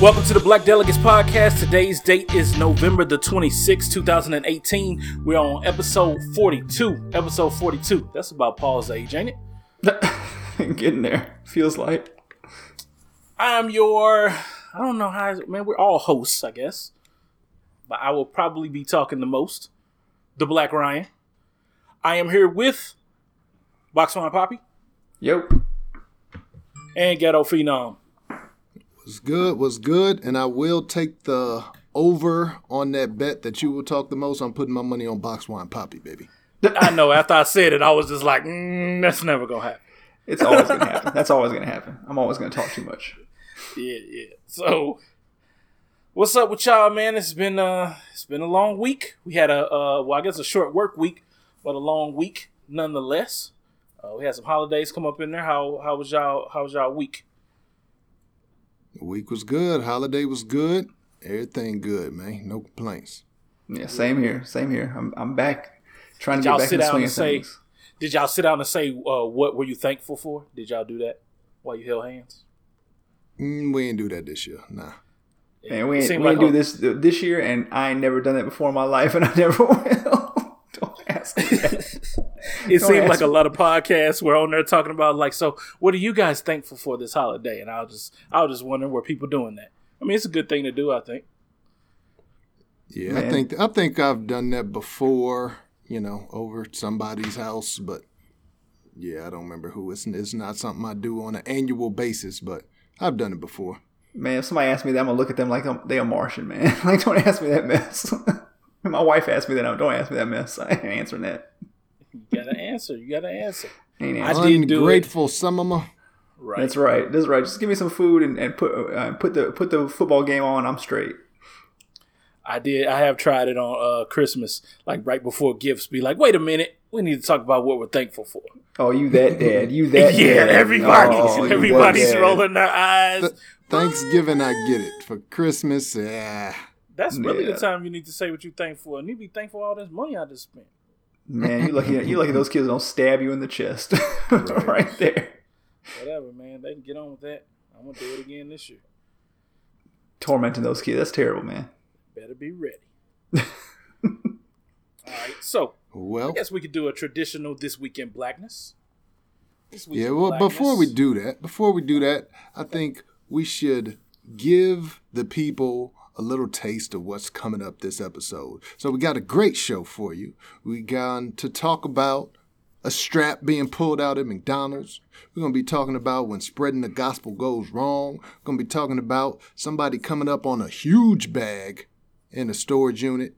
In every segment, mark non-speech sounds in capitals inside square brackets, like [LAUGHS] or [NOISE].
Welcome to the Black Delegates Podcast. Today's date is November the 26th, 2018. We're on episode 42. Episode 42. That's about Paul's age, ain't it? [LAUGHS] Getting there. Feels like. I'm your, I don't know how, man, we're all hosts, I guess. But I will probably be talking the most. The Black Ryan. I am here with Boxman Poppy Yep. and Ghetto Phenom. Was good, was good, and I will take the over on that bet that you will talk the most. I'm putting my money on Box Wine Poppy, baby. I know, after I said it, I was just like, mm, that's never going to happen. It's always gonna happen. That's always gonna happen. I'm always gonna talk too much. Yeah, yeah. So, what's up with y'all, man? It's been uh, it's been a long week. We had a uh, well, I guess a short work week, but a long week nonetheless. Uh, we had some holidays come up in there. How how was y'all? How was y'all week? The week was good, holiday was good, everything good, man. No complaints. Yeah, same here. Same here. I'm I'm back trying to Did y'all get back sit in the down swing and say- things. Did y'all sit down and say uh, what were you thankful for? Did y'all do that while you held hands? Mm, we ain't do that this year, nah. Man, we It ain't, seemed we ain't like do this this year, and I ain't never done that before in my life, [LAUGHS] and I never will. Don't ask me that. It seemed like a lot of podcasts were on there talking about like, so what are you guys thankful for this holiday? And I was just I was just wondering were people doing that? I mean, it's a good thing to do. I think. Yeah, Man. I think I think I've done that before, you know, over at somebody's house, but yeah, I don't remember who. It's it's not something I do on an annual basis, but I've done it before. Man, if somebody asks me that, I'm gonna look at them like I'm, they a Martian, man. [LAUGHS] like, don't ask me that mess. [LAUGHS] my wife asked me that. Don't ask me that mess. I ain't answering that. You gotta answer. You gotta answer. Ain't I answering. did do it. Ungrateful summer. Right. That's right. That's right. Just give me some food and, and put uh, put the put the football game on. I'm straight. I did. I have tried it on uh, Christmas, like right before gifts. Be like, wait a minute, we need to talk about what we're thankful for. Oh, you that dad? You [LAUGHS] that? yeah, dad. everybody, Oh, you that everybody's dad. rolling their eyes. Th- Thanksgiving, I get it. For Christmas, yeah. That's really Yeah. the time you need to say what you're thankful for, and you be thankful for all this money I just spent. Man, you lucky. You lucky those kids don't stab you in the chest. [LAUGHS] right. there. Whatever, man. They can get on with that. I'm gonna do it again this year. Tormenting those kids. That's terrible, man. Better be ready. [LAUGHS] all right, so well I guess we could do a traditional this weekend blackness. This Week Yeah, in well, before we do that, before we do that, I think we should give the people a little taste of what's coming up this episode. So we got a great show for you. We got to talk about a strap being pulled out at McDonald's. We're going to be talking about when spreading the gospel goes wrong. We're going to be talking about somebody coming up on a huge bag in a storage unit.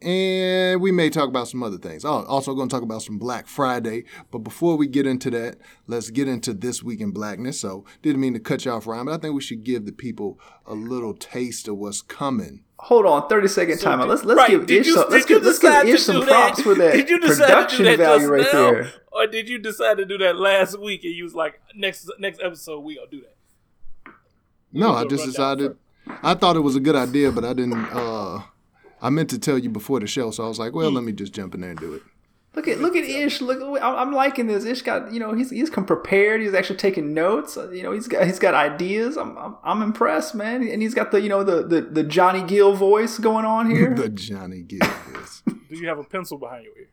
And we may talk about some other things. Oh, also going to talk about some Black Friday. But before we get into that, let's get into this week in blackness. So didn't mean to cut you off, Ryan, but I think we should give the people a little taste of what's coming. Hold on, thirty second So timeout. Let's let's right, give did Ish you- some, let's did you give let's decide give to Ish some do that? props for that Did you decide to do production that value just right now? there. Or did you decide to do that last week and you was like, next next episode we gonna do that? No, We'll I just decided. I thought it was a good idea, but I didn't. uh I meant to tell you before the show, so I was like, well, let me just jump in there and do it. Look at look at Ish. Look, I'm, I'm liking this. Ish got you know he's he's come prepared. He's actually taking notes. Uh, You know he's got he's got ideas. I'm I'm, I'm impressed, man. And he's got the you know the the, the Johnny Gill voice going on [LAUGHS] here. the Johnny Gill voice. [LAUGHS] Do you have a pencil behind your ear?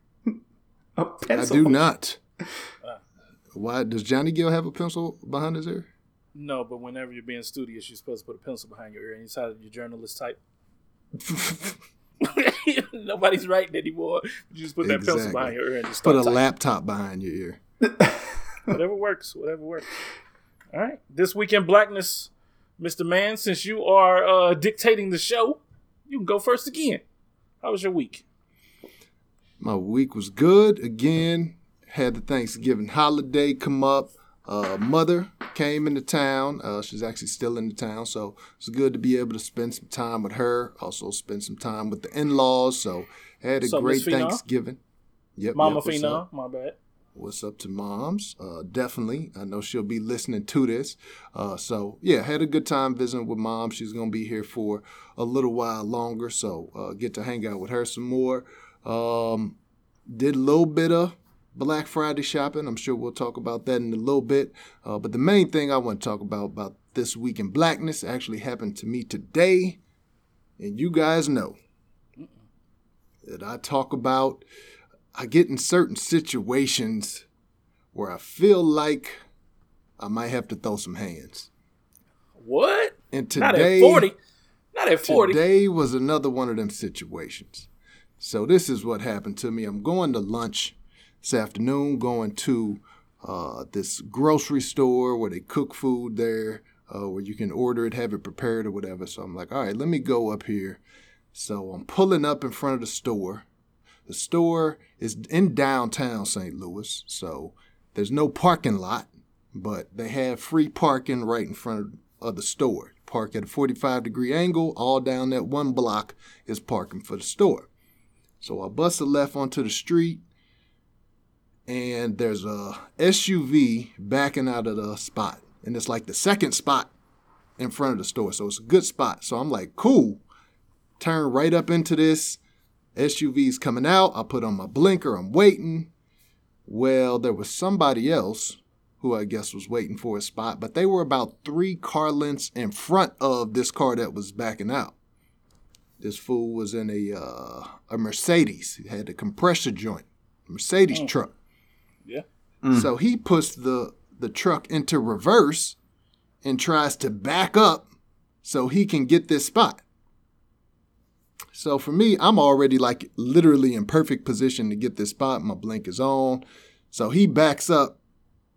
A I pencil. I do not. Why does Johnny Gill have a pencil behind his ear? No, but whenever you're being studious, you're supposed to put a pencil behind your ear and you decided your journalist type. [LAUGHS] Nobody's writing anymore. You just put that pencil behind your ear and just Put a typing. laptop behind your ear. [LAUGHS] whatever works, whatever works. All right, this weekend blackness, Mister Man. Since you are uh, dictating the show, you can go first again. How was your week? My week was good. Again, had the Thanksgiving holiday come up. Uh, mother came into town. Uh, she's actually still in the town, so it's good to be able to spend some time with her. Also, spend some time with the in-laws. So, had a So, great Thanksgiving. Yep, Mama yep, up? my bad. What's up to moms? Uh, definitely. I know she'll be listening to this. Uh, so, yeah, had a good time visiting with mom. She's going to be here for a little while longer. So, uh, get to hang out with her some more. Um, did a little bit of Black Friday shopping. I'm sure we'll talk about that in a little bit. Uh, but the main thing I want to talk about about this week in blackness actually happened to me today. And you guys know that I talk about, I get in certain situations where I feel like I might have to throw some hands. What? And today, Not at 40. Not at 40. today was another one of them situations. So this is what happened to me. I'm going to lunch this afternoon, going to uh, this grocery store where they cook food there, uh, where you can order it, have it prepared or whatever. So I'm like, all right, let me go up here. So I'm pulling up in front of the store. The store is in downtown St. Louis, so there's no parking lot, but they have free parking right in front of, the store. Park at a 45 degree angle, all down that one block is parking for the store. So I bust a left onto the street, and there's a SUV backing out of the spot. And it's like the second spot in front of the store. So it's a good spot. So I'm like, cool. Turn right up into this. SUV's coming out. I put on my blinker. I'm waiting. Well, there was somebody else who I guess was waiting for a spot, but they were about three car lengths in front of this car that was backing out. This fool was in a uh, a Mercedes. He had a Kompressor joint, Mercedes Oh. truck. Yeah. Mm. So he puts the the truck into reverse and tries to back up so he can get this spot. So for me, I'm already like literally in perfect position to get this spot. My blink is on. So he backs up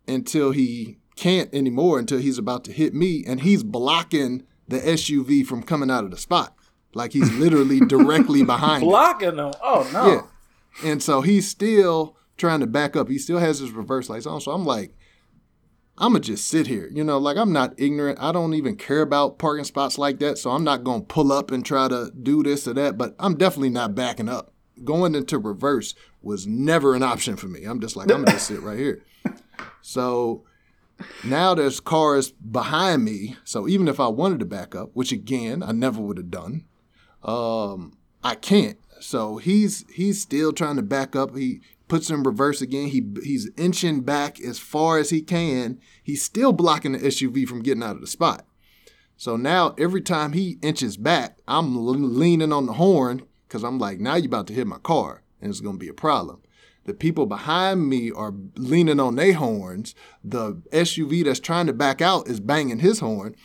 until he can't anymore until he's about to hit me and he's blocking the SUV from coming out of the spot. Like he's literally [LAUGHS] directly behind it. Blocking them. Oh, no. Yeah. And so he's still trying to back up. He still has his reverse lights on. So I'm like, I'm going to just sit here. You know, like I'm not ignorant. I don't even care about parking spots like that. So I'm not going to pull up and try to do this or that. But I'm definitely not backing up. Going into reverse was never an option for me. I'm just like, I'm going to just sit right here. [LAUGHS] So now there's cars behind me. So even if I wanted to back up, which again, I never would have done, um, I can't. So he's he's still trying to back up. He puts in reverse again. He he's inching back as far as he can. He's still blocking the SUV from getting out of the spot. So now every time he inches back, I'm leaning on the horn because I'm like, now you're about to hit my car, and it's gonna be a problem. The people behind me are leaning on their horns. The SUV that's trying to back out is banging his horn.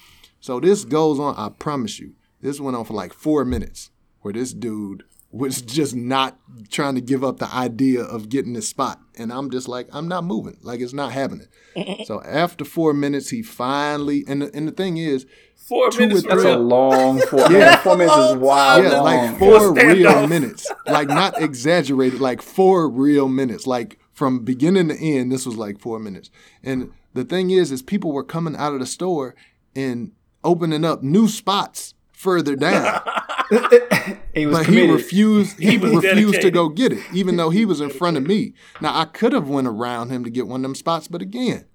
So this goes on. I promise you, this went on for like four minutes, where this dude was just not trying to give up the idea of getting this spot, and I'm just like, I'm not moving. Like it's not happening. [LAUGHS] so after four minutes, he finally. And the, and the thing is, Four Two minutes or That's three. a long four. Yeah. Yeah, four minutes is wild. yeah, long. like four real standoff. minutes. Like not [LAUGHS] exaggerated, like four real minutes. Like from beginning to end, this was like four minutes. And the thing is, is people were coming out of the store and opening up new spots further down. [LAUGHS] he was but committed. he refused he, He refused to go get it, even though he was in front of me. Now I could have went around him to get one of them spots, but again,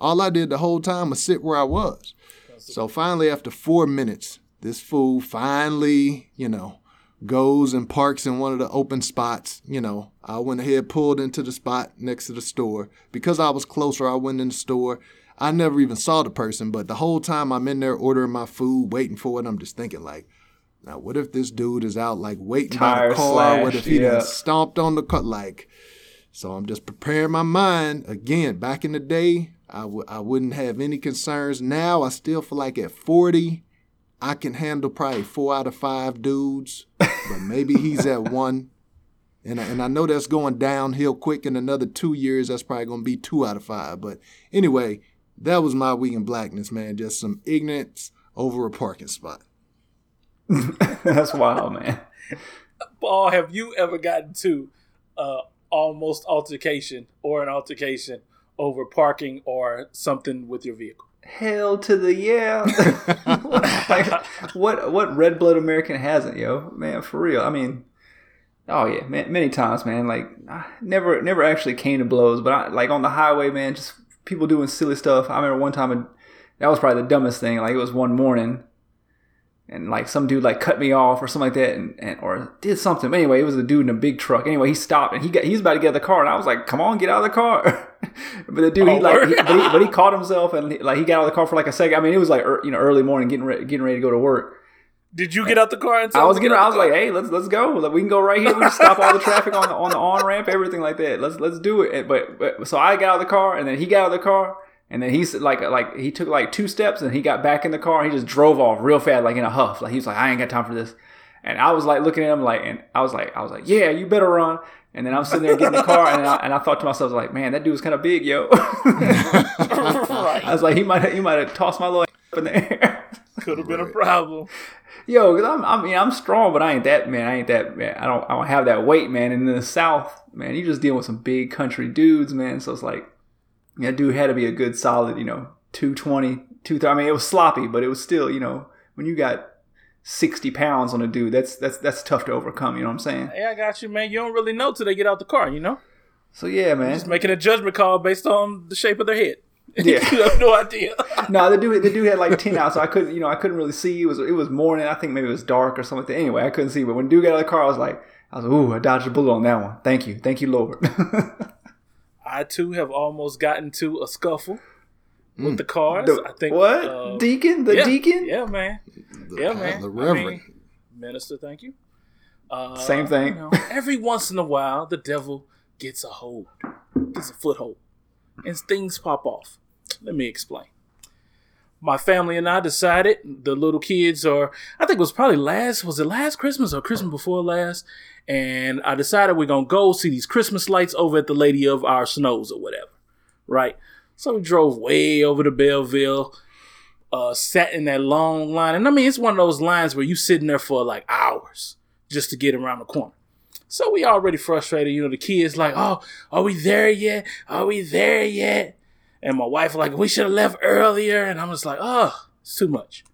all I did the whole time was sit where I was. So finally, after four minutes, this fool finally, you know, goes and parks in one of the open spots. You know, I went ahead, pulled into the spot next to the store. Because I was closer, I went in the store. I never even saw the person, but the whole time I'm in there ordering my food, waiting for it, I'm just thinking like, now what if this dude is out like waiting by the car? what slash, if he yeah. done stomped on the car? Like, so I'm just preparing my mind. Again, back in the day, I w- I wouldn't have any concerns. Now I still feel like at 40, I can handle probably four out of five dudes, but maybe he's at [LAUGHS] one. And I, and I know that's going downhill quick. In another two years, that's probably going to be two out of five. But anyway, that was my week in blackness, man. Just some ignorance over a parking spot. [LAUGHS] That's wild, man. Paul, have you ever gotten to uh, almost altercation or an altercation over parking or something with your vehicle? Hell to the yeah. [LAUGHS] like, what what red blood American hasn't, yo? Man, for real. I mean, oh yeah, man, many times, man. Like, I never never actually came to blows, but I, like on the highway, man, just people doing silly stuff. I remember one time, that was probably the dumbest thing. Like it was one morning, and like some dude like cut me off or something like that, and, and or did something. But anyway, it was a dude in a big truck. Anyway, he stopped and he got he was about to get out of the car, and I was like, "Come on, get out of the car!" [LAUGHS] but the dude, he Oh, like, he, but, he, but he [LAUGHS] caught himself and he, like he got out of the car for like a second. I mean, it was like ear- you know early morning, getting re- getting ready to go to work. Did you get out the car and tell I was getting. get I was like, "Hey, let's let's go. Like, we can go right here. We can stop all the traffic on the on the on ramp, everything like that. Let's let's do it." And- But, but so I got out of the car, and then he got out of the car, and then he's like like he took like two steps, and he got back in the car, and he just drove off real fast, like in a huff. Like he was like, "I ain't got time for this." And I was like looking at him like, and I was like, I was like, "Yeah, you better run." And then I'm sitting there getting the car, and I, and I thought to myself, like, "Man, that dude was kind of big, yo." [LAUGHS] [LAUGHS] I was like, he might have, he might have tossed my little up in the air. Could have been a problem. Yo, cause I'm, I mean, I'm strong, but I ain't that man. I ain't that man. I don't, I don't have that weight, man. And in the South, man, you just dealing with some big country dudes, man. So it's like, that dude had to be a good solid, you know, 220, 230. I mean, it was sloppy, but it was still, you know, when you got 60 pounds on a dude, that's, that's, that's tough to overcome. You know what I'm saying? Hey, I got you, man. You don't really know till they get out the car, you know? So yeah, man. Just making a judgment call based on the shape of their head. [LAUGHS] Yeah. you have no idea. [LAUGHS] no, the dude, the dude had like ten out, so I couldn't, you know, I couldn't really see. It was, it was morning. I think maybe it was dark or something. Like. Anyway, I couldn't see. But when dude got out of the car, I was like, I was like, ooh, I dodged a bullet on that one. Thank you, thank you, Lord. [LAUGHS] I too have almost gotten to a scuffle with the cars. The- I think what uh, deacon? The yeah, deacon? Yeah, man. The, Yeah, man. The I Reverend. mean, minister, thank you. Uh, Same thing. you know, every once in a while, the devil gets a hold, gets a foothold, and things pop off. Let me explain. My family and I decided the little kids are. I think it was probably last. Was it last Christmas or Christmas before last? And I decided we're gonna go see these Christmas lights over at the Lady of Our Snows or whatever, right? So we drove way over to Belleville uh, sat in that long line. And I mean, it's one of those lines where you sitting there for like hours just to get around the corner. So we already frustrated. You know, the kids like, oh, are we there yet? Are we there yet? And my wife like, we should have left earlier. And I'm just like, oh, it's too much.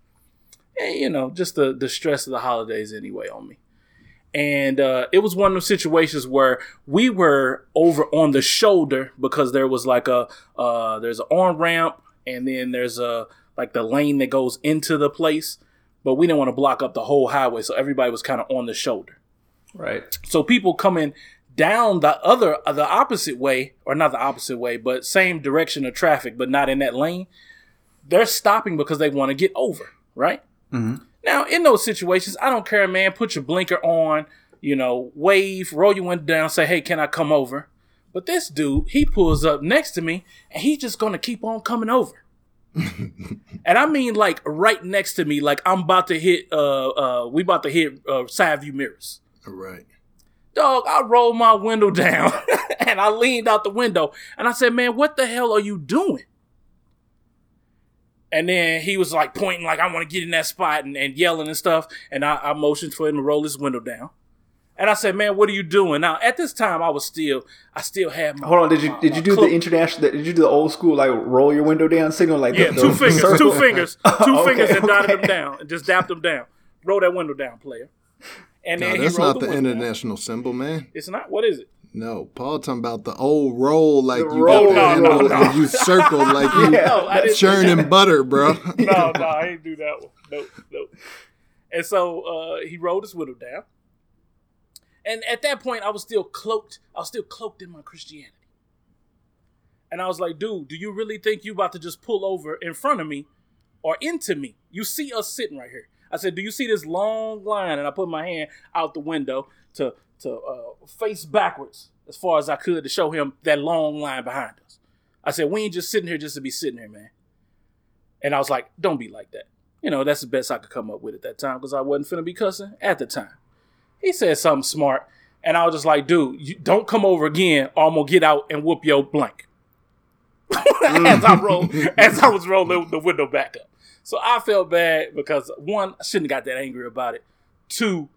And, you know, just the, the stress of the holidays anyway on me. And uh, it was one of those situations where we were over on the shoulder because there was like a uh, there's an on ramp and then there's a like the lane that goes into the place, but we didn't want to block up the whole highway, so everybody was kind of on the shoulder. Right. So people coming down the other the opposite way, or not the opposite way, but same direction of traffic, but not in that lane. They're stopping because they want to get over, right? Now, in those situations, I don't care, man. Put your blinker on, you know, wave, roll your window down, say, "Hey, can I come over?" But this dude, he pulls up next to me, and he's just gonna keep on coming over. [LAUGHS] and I mean, like right next to me, like I'm about to hit. Uh, uh, we about to hit uh, side view mirrors right. Dog, I rolled my window down [LAUGHS] and I leaned out the window and I said, man, what the hell are you doing? And then he was like pointing, like, I want to get in that spot and, and yelling and stuff. And I, I motioned for him to roll his window down. And I said, man, what are you doing? Now, at this time, I was still, I still had my. Hold on. Did you did you do the international? Did you do the old school like roll your window down signal like Yeah, the, two the fingers, circle? two fingers, [LAUGHS] two Okay, fingers, and dotted okay. them down, and just dapped them down. Roll that window down, player. And No, then that's not the down. international symbol, man. It's not. What is it? No, Paul talking about the old roll like The you roll. got the No, no, handle no. and you circle like [LAUGHS] you Yeah. No, I didn't. do that. churning butter, bro. [LAUGHS] no, no, [LAUGHS] I ain't do that one. Nope, nope. And so uh, he rolled his window down. And at that point, I was still cloaked. I was still cloaked in my Christianity. And I was like, dude, do you really think you about to just pull over in front of me or into me? You see us sitting right here. I said, do you see this long line? And I put my hand out the window to to uh, face backwards as far as I could to show him that long line behind us. I said, we ain't just sitting here just to be sitting here, man. And I was like, don't be like that. You know, that's the best I could come up with at that time because I wasn't finna be cussing at the time. He said something smart, and I was just like, dude, you don't come over again or I'm gonna get out and whoop your blank. [LAUGHS] as I rolled, as I was rolling the window back up. So I felt bad because one, I shouldn't have got that angry about it. Two,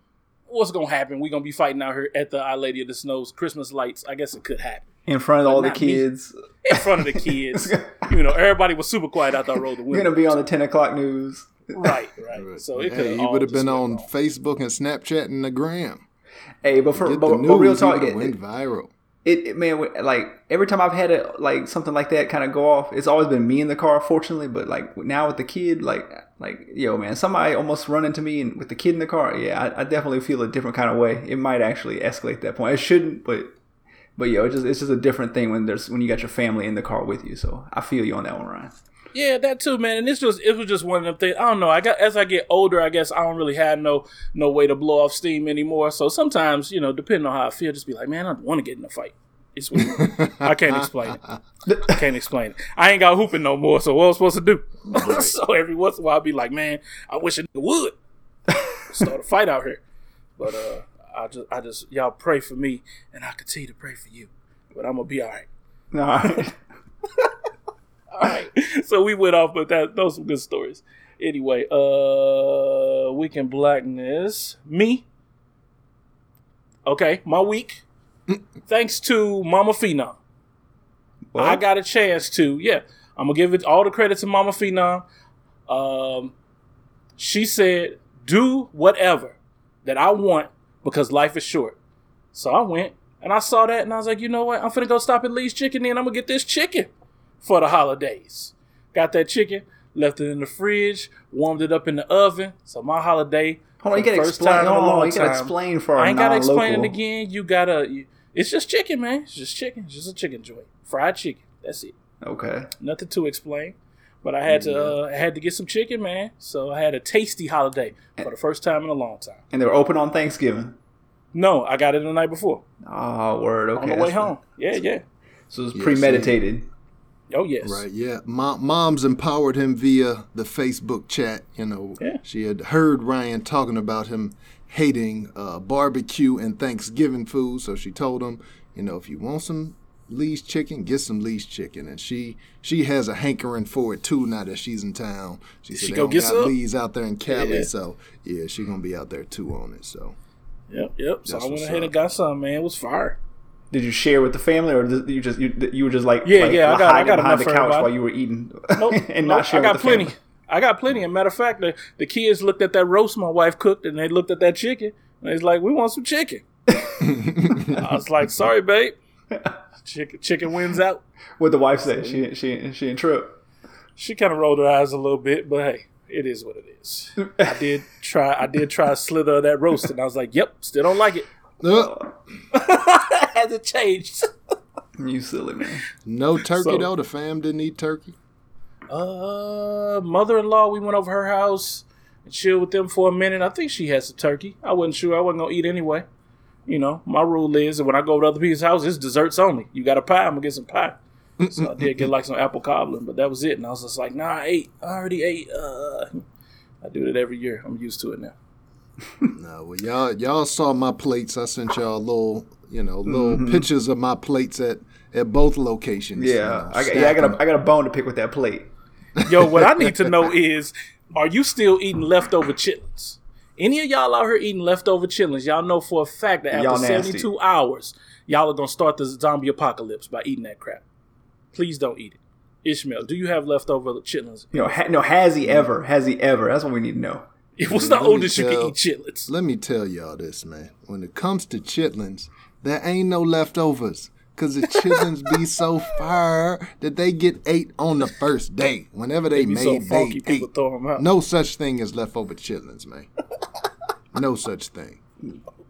what's gonna happen? We're gonna be fighting out here at the Our Lady of the Snows Christmas lights. I guess it could happen. in front of all the not me. kids. In front of the kids. [LAUGHS] you know, everybody was super quiet after I rolled the We're window. gonna be on the ten o'clock news. Right, [LAUGHS] right. So it could hey, have you would have been on Facebook and Snapchat and the gram. Hey, but for but, the but real talk, it- went viral. It, it man like every time I've had it like something like that kind of go off, it's always been me in the car, fortunately. But like now with the kid, like like yo man, somebody almost run into me and with the kid in the car. Yeah, I, I definitely feel a different kind of way. It might actually escalate that point. It shouldn't, but but yo, it's just it's just a different thing when there's when you got your family in the car with you. So I feel you on that one, Ryan. Yeah, that too, man. And it's just it was just one of them things. I don't know. I got as I get older, I guess I don't really have no no way to blow off steam anymore. So sometimes, you know, depending on how I feel, just be like, man, I don't want to get in a fight. It's weird. I can't explain it. I can't explain it. I ain't got hooping no more. So what am I supposed to do? [LAUGHS] so every once in a while, I'll be like, man, I wish it would start a fight out here. But uh, I just, I just, y'all pray for me, and I continue to pray for you. But I'm gonna be all right. All right. [LAUGHS] All right. [LAUGHS] So we went off, but that those some good stories. Anyway, uh weekend blackness. Me. Okay, my week. [LAUGHS] thanks to Mama Phenom. I got a chance to, yeah. I'm gonna give it all the credit to Mama Phenom. Um she said, do whatever that I want because life is short. So I went and I saw that and I was like, you know what? I'm finna go stop at Lee's Chicken and I'm gonna get this chicken for the holidays. Got that chicken, left it in the fridge, warmed it up in the oven. So my holiday. Hold on, you for the gotta first explain. time in a Hold on, long you gotta time. explain for our I ain't gotta explain it again. You gotta. You, it's just chicken, man. It's just chicken. It's just a chicken joint, fried chicken. That's it. Okay. Nothing to explain. But I had to. Uh, I had to get some chicken, man. So I had a tasty holiday for the first time in a long time. And they were open on Thanksgiving. No, I got it the night before Oh, word. Okay. on the way that's- home. Yeah, yeah. So it was Yeah, premeditated. Oh yes. Right, yeah. Mom, Mom's empowered him via the Facebook chat. You know, Yeah. she had heard Ryan talking about him hating uh, barbecue and Thanksgiving food, so she told him, you know, if you want some Lee's chicken, get some Lee's chicken. And she she has a hankering for it too now that she's in town. She said she they go don't get got some? Lee's out there in Cali, Yeah. so yeah, she gonna be out there too on it. So Yep, yep. So I went ahead up. and got some, man. It was fire. Did you share with the family, or did you just you, you were just like Yeah, like, yeah, I got- I got behind the couch everybody. while you were eating [LAUGHS] Nope, and nope, not sharing I got with plenty. family? I got plenty. As a matter of fact, the, the kids looked at that roast my wife cooked and they looked at that chicken and they was like, "We want some chicken." [LAUGHS] I was like, "Sorry, babe. Chicken, chicken wins out." What the wife said? She she she didn't trip. She kind of rolled her eyes a little bit, but hey, it is what it is. I did try. I did try a slither of that roast, and I was like, "Yep, still don't like it." Uh, [LAUGHS] Hasn't changed. You silly man. no turkey So- though. The fam didn't eat turkey. Uh, mother-in-law. We went over her house and chilled with them for a minute. I think she had some turkey. I wasn't sure. I wasn't gonna eat anyway. You know, my rule is that when I go to other people's house, it's desserts only. You got a pie? I'm gonna get some pie. So I did get like some apple cobbler, but that was it. And I was just like, Nah, I ate. I already ate. Uh, I do that every year. I'm used to it now. No, well, y'all y'all saw my plates. I sent y'all little, you know, little mm-hmm. pictures of my plates at at both locations. you Yeah, know, I got, yeah, I got a I got a bone to pick with that plate. Yo, what I need to know is, are you still eating leftover chitlins? Any of y'all out here eating leftover chitlins? Y'all know for a fact that after 72 hours, y'all are gonna start the zombie apocalypse by eating that crap. Please don't eat it. Ishmael, do you have leftover chitlins? You know, ha, no, has he mm-hmm. ever? Has he ever? That's what we need to know. [LAUGHS] It was the oldest you can eat chitlins. Let me tell y'all this, man. When it comes to chitlins, there ain't no leftovers. Cause the chitlins be [LAUGHS] so fire that they get ate on the first day. Whenever they Be made, so they funky, ate. them out. No such thing as leftover chitlins, man. [LAUGHS] no such thing.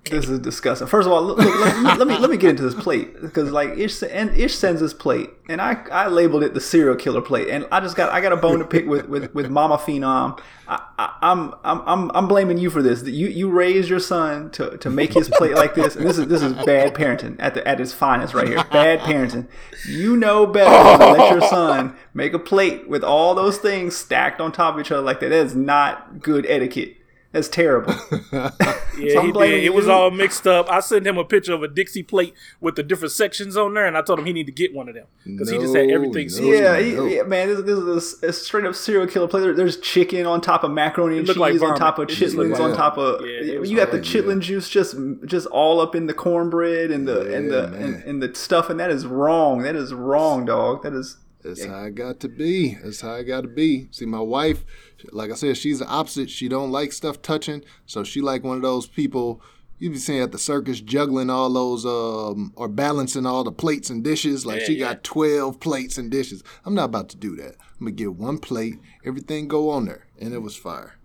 This is disgusting. First of all, look, look, let, let me let me get into this plate because like Ish and Ish sends this plate, and I I labeled it the serial killer plate, and I just got I got a bone to pick with with, with Mama Phenom. I, I'm I'm I'm I'm blaming you for this. You you raised your son to, to make his plate like this, and this is this is bad parenting at the at its finest right here. Bad parenting. You know better than to let your son make a plate with all those things stacked on top of each other like that. That is not good etiquette. That's terrible. [LAUGHS] Yeah, So he blaming did. It was all mixed up. I sent him a picture of a Dixie plate with the different sections on there, and I told him he need to get one of them because he just had everything. no. sealed. Yeah, he, no. yeah, man, this, this is a, a straight up serial killer play. There- There's chicken on top of macaroni and looked like cheese, on top of It just looked chitlins, like on top of. Yeah, you got the horrible, chitlin juice just just all up in the cornbread and the and the and, and the stuff, and that is wrong. That is wrong, dog. That is. That's how I got to be. That's how I got to be. See, my wife, like I said, she's the opposite. She don't like stuff touching, so she like one of those people. you be seeing at the circus juggling all those um or balancing all the plates and dishes. Like Yeah, she yeah. got twelve plates and dishes. I'm not about to do that. I'm gonna get one plate, everything go on there, and it was fire.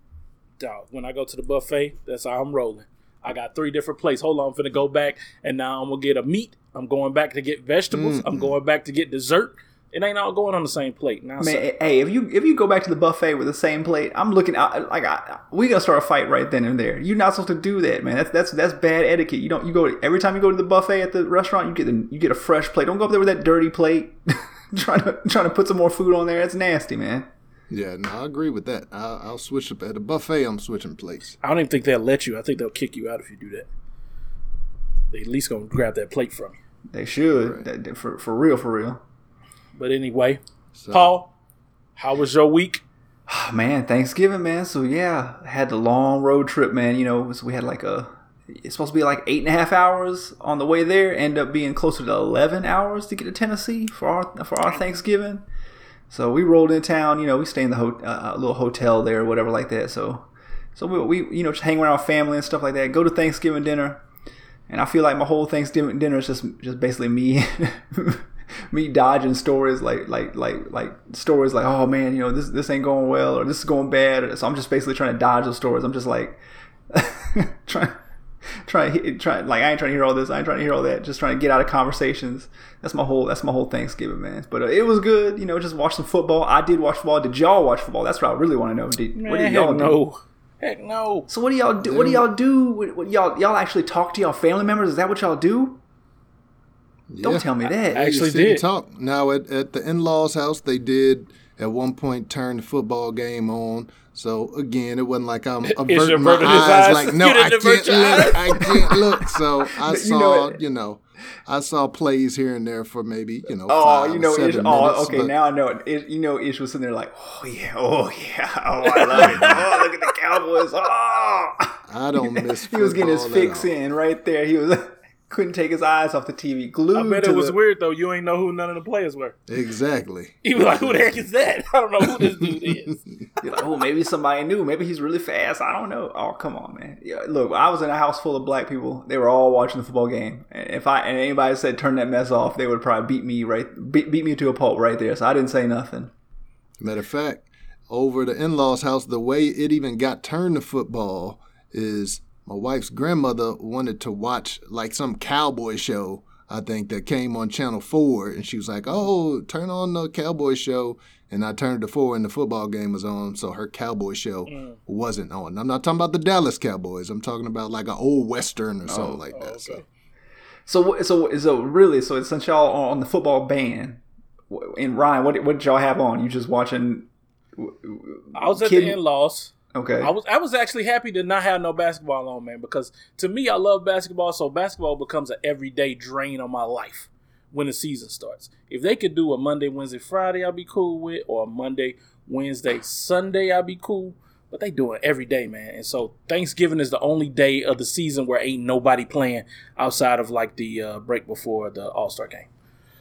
Dog, when I go to the buffet, that's how I'm rolling. I got three different plates. Hold on, I'm finna go back, and now I'm gonna get a meat. I'm going back to get vegetables. I'm going back to get dessert. It ain't all going on the same plate. Now, Man, sir, hey, if you if you go back to the buffet with the same plate, I'm looking out like I, we gonna start a fight right then and there. You're not supposed to do that, man. That's that's that's bad etiquette. You don't you go every time you go to the buffet at the restaurant, you get the, you get a fresh plate. Don't go up there with that dirty plate, [LAUGHS] trying to trying to put some more food on there. It's nasty, man. Yeah, no, I agree with that. I'll, I'll switch up at a buffet. I'm switching plates. I don't even think they'll let you. I think they'll kick you out if you do that. They at least gonna grab that plate from you. They should That- that- for for real, for real. But anyway, So, Paul, how was your week? Oh, man, Thanksgiving, man. So yeah, had the long road trip, man. You know, so we had like a. It's supposed to be like eight and a half hours on the way there. End up being closer to eleven hours to get to Tennessee for our for our Thanksgiving. So we rolled in town. You know, we stay in the ho- uh, a little hotel there, or whatever like that. So, so we, we you know just hang around family and stuff like that. Go to Thanksgiving dinner, and I feel like my whole Thanksgiving dinner is just just basically me. [LAUGHS] me dodging stories like like like like stories like oh man you know this this ain't going well or this is going bad. So I'm just basically trying to dodge those stories. I'm just like [LAUGHS] trying trying try like I ain't trying to hear all this. I ain't trying to hear all that. Just trying to get out of conversations. That's my whole that's my whole Thanksgiving man. But uh, it was good you know just watch some football. I did watch football. Did y'all watch football? That's what I really want to know. Did, what Man, did y'all know. Heck no. so what do y'all do? What do y'all do? What, what, y'all y'all actually talk to y'all family members? Is that what y'all do don't tell me that I actually Sit and did. talk. Now at, at the in-laws' house, they did at one point turn the football game on. So again, it wasn't like I'm [LAUGHS] averting my eyes. eyes? Like no, I can't look. I can't look. So [LAUGHS] I You saw, know you know, I saw plays here and there for maybe you know. Oh, five, you know, seven Ish. minutes, Oh, okay. but Now I know it. Ish, you know, Ish was sitting there like, oh yeah, oh yeah, [LAUGHS] oh I love it. Oh, look at the Cowboys. Oh, I don't miss. he was getting his fix in right there. He was couldn't take his eyes off the TV. Glued. I bet to it was the- weird though. You ain't know who none of the players were. Exactly. [LAUGHS] He was like, "Who the heck is that? [LAUGHS] I don't know who this dude is." [LAUGHS] You're like, oh, maybe somebody new. Maybe he's really fast. I don't know. Oh, come on, man. Yeah, look, I was in a house full of black people. They were all watching the football game. And if I and anybody said turn that mess off, they would probably beat me right, beat, beat me to a pulp right there. So I didn't say nothing. Matter of fact, over the in-laws' house, the way it even got turned to football is my wife's grandmother wanted to watch like some cowboy show. I think that came on Channel Four, and she was like, "Oh, turn on the cowboy show." And I turned to four, and the football game was on, so her cowboy show Mm. wasn't on. I'm not talking about the Dallas Cowboys. I'm talking about like an old western or something like that. okay. So So what- so so really so since y'all are on the football ban, and Ryan, what what did y'all have on? You just watching? I was at Kid- the in-laws. Okay. I was I was actually happy to not have no basketball on, man, because to me I love basketball, so basketball becomes an everyday drain on my life when the season starts. If they could do a Monday, Wednesday, Friday, I'll be cool with, or a Monday, Wednesday, Sunday, I'll be cool. But they do it every day, man. And so Thanksgiving is the only day of the season where ain't nobody playing outside of like the uh, break before the All Star game.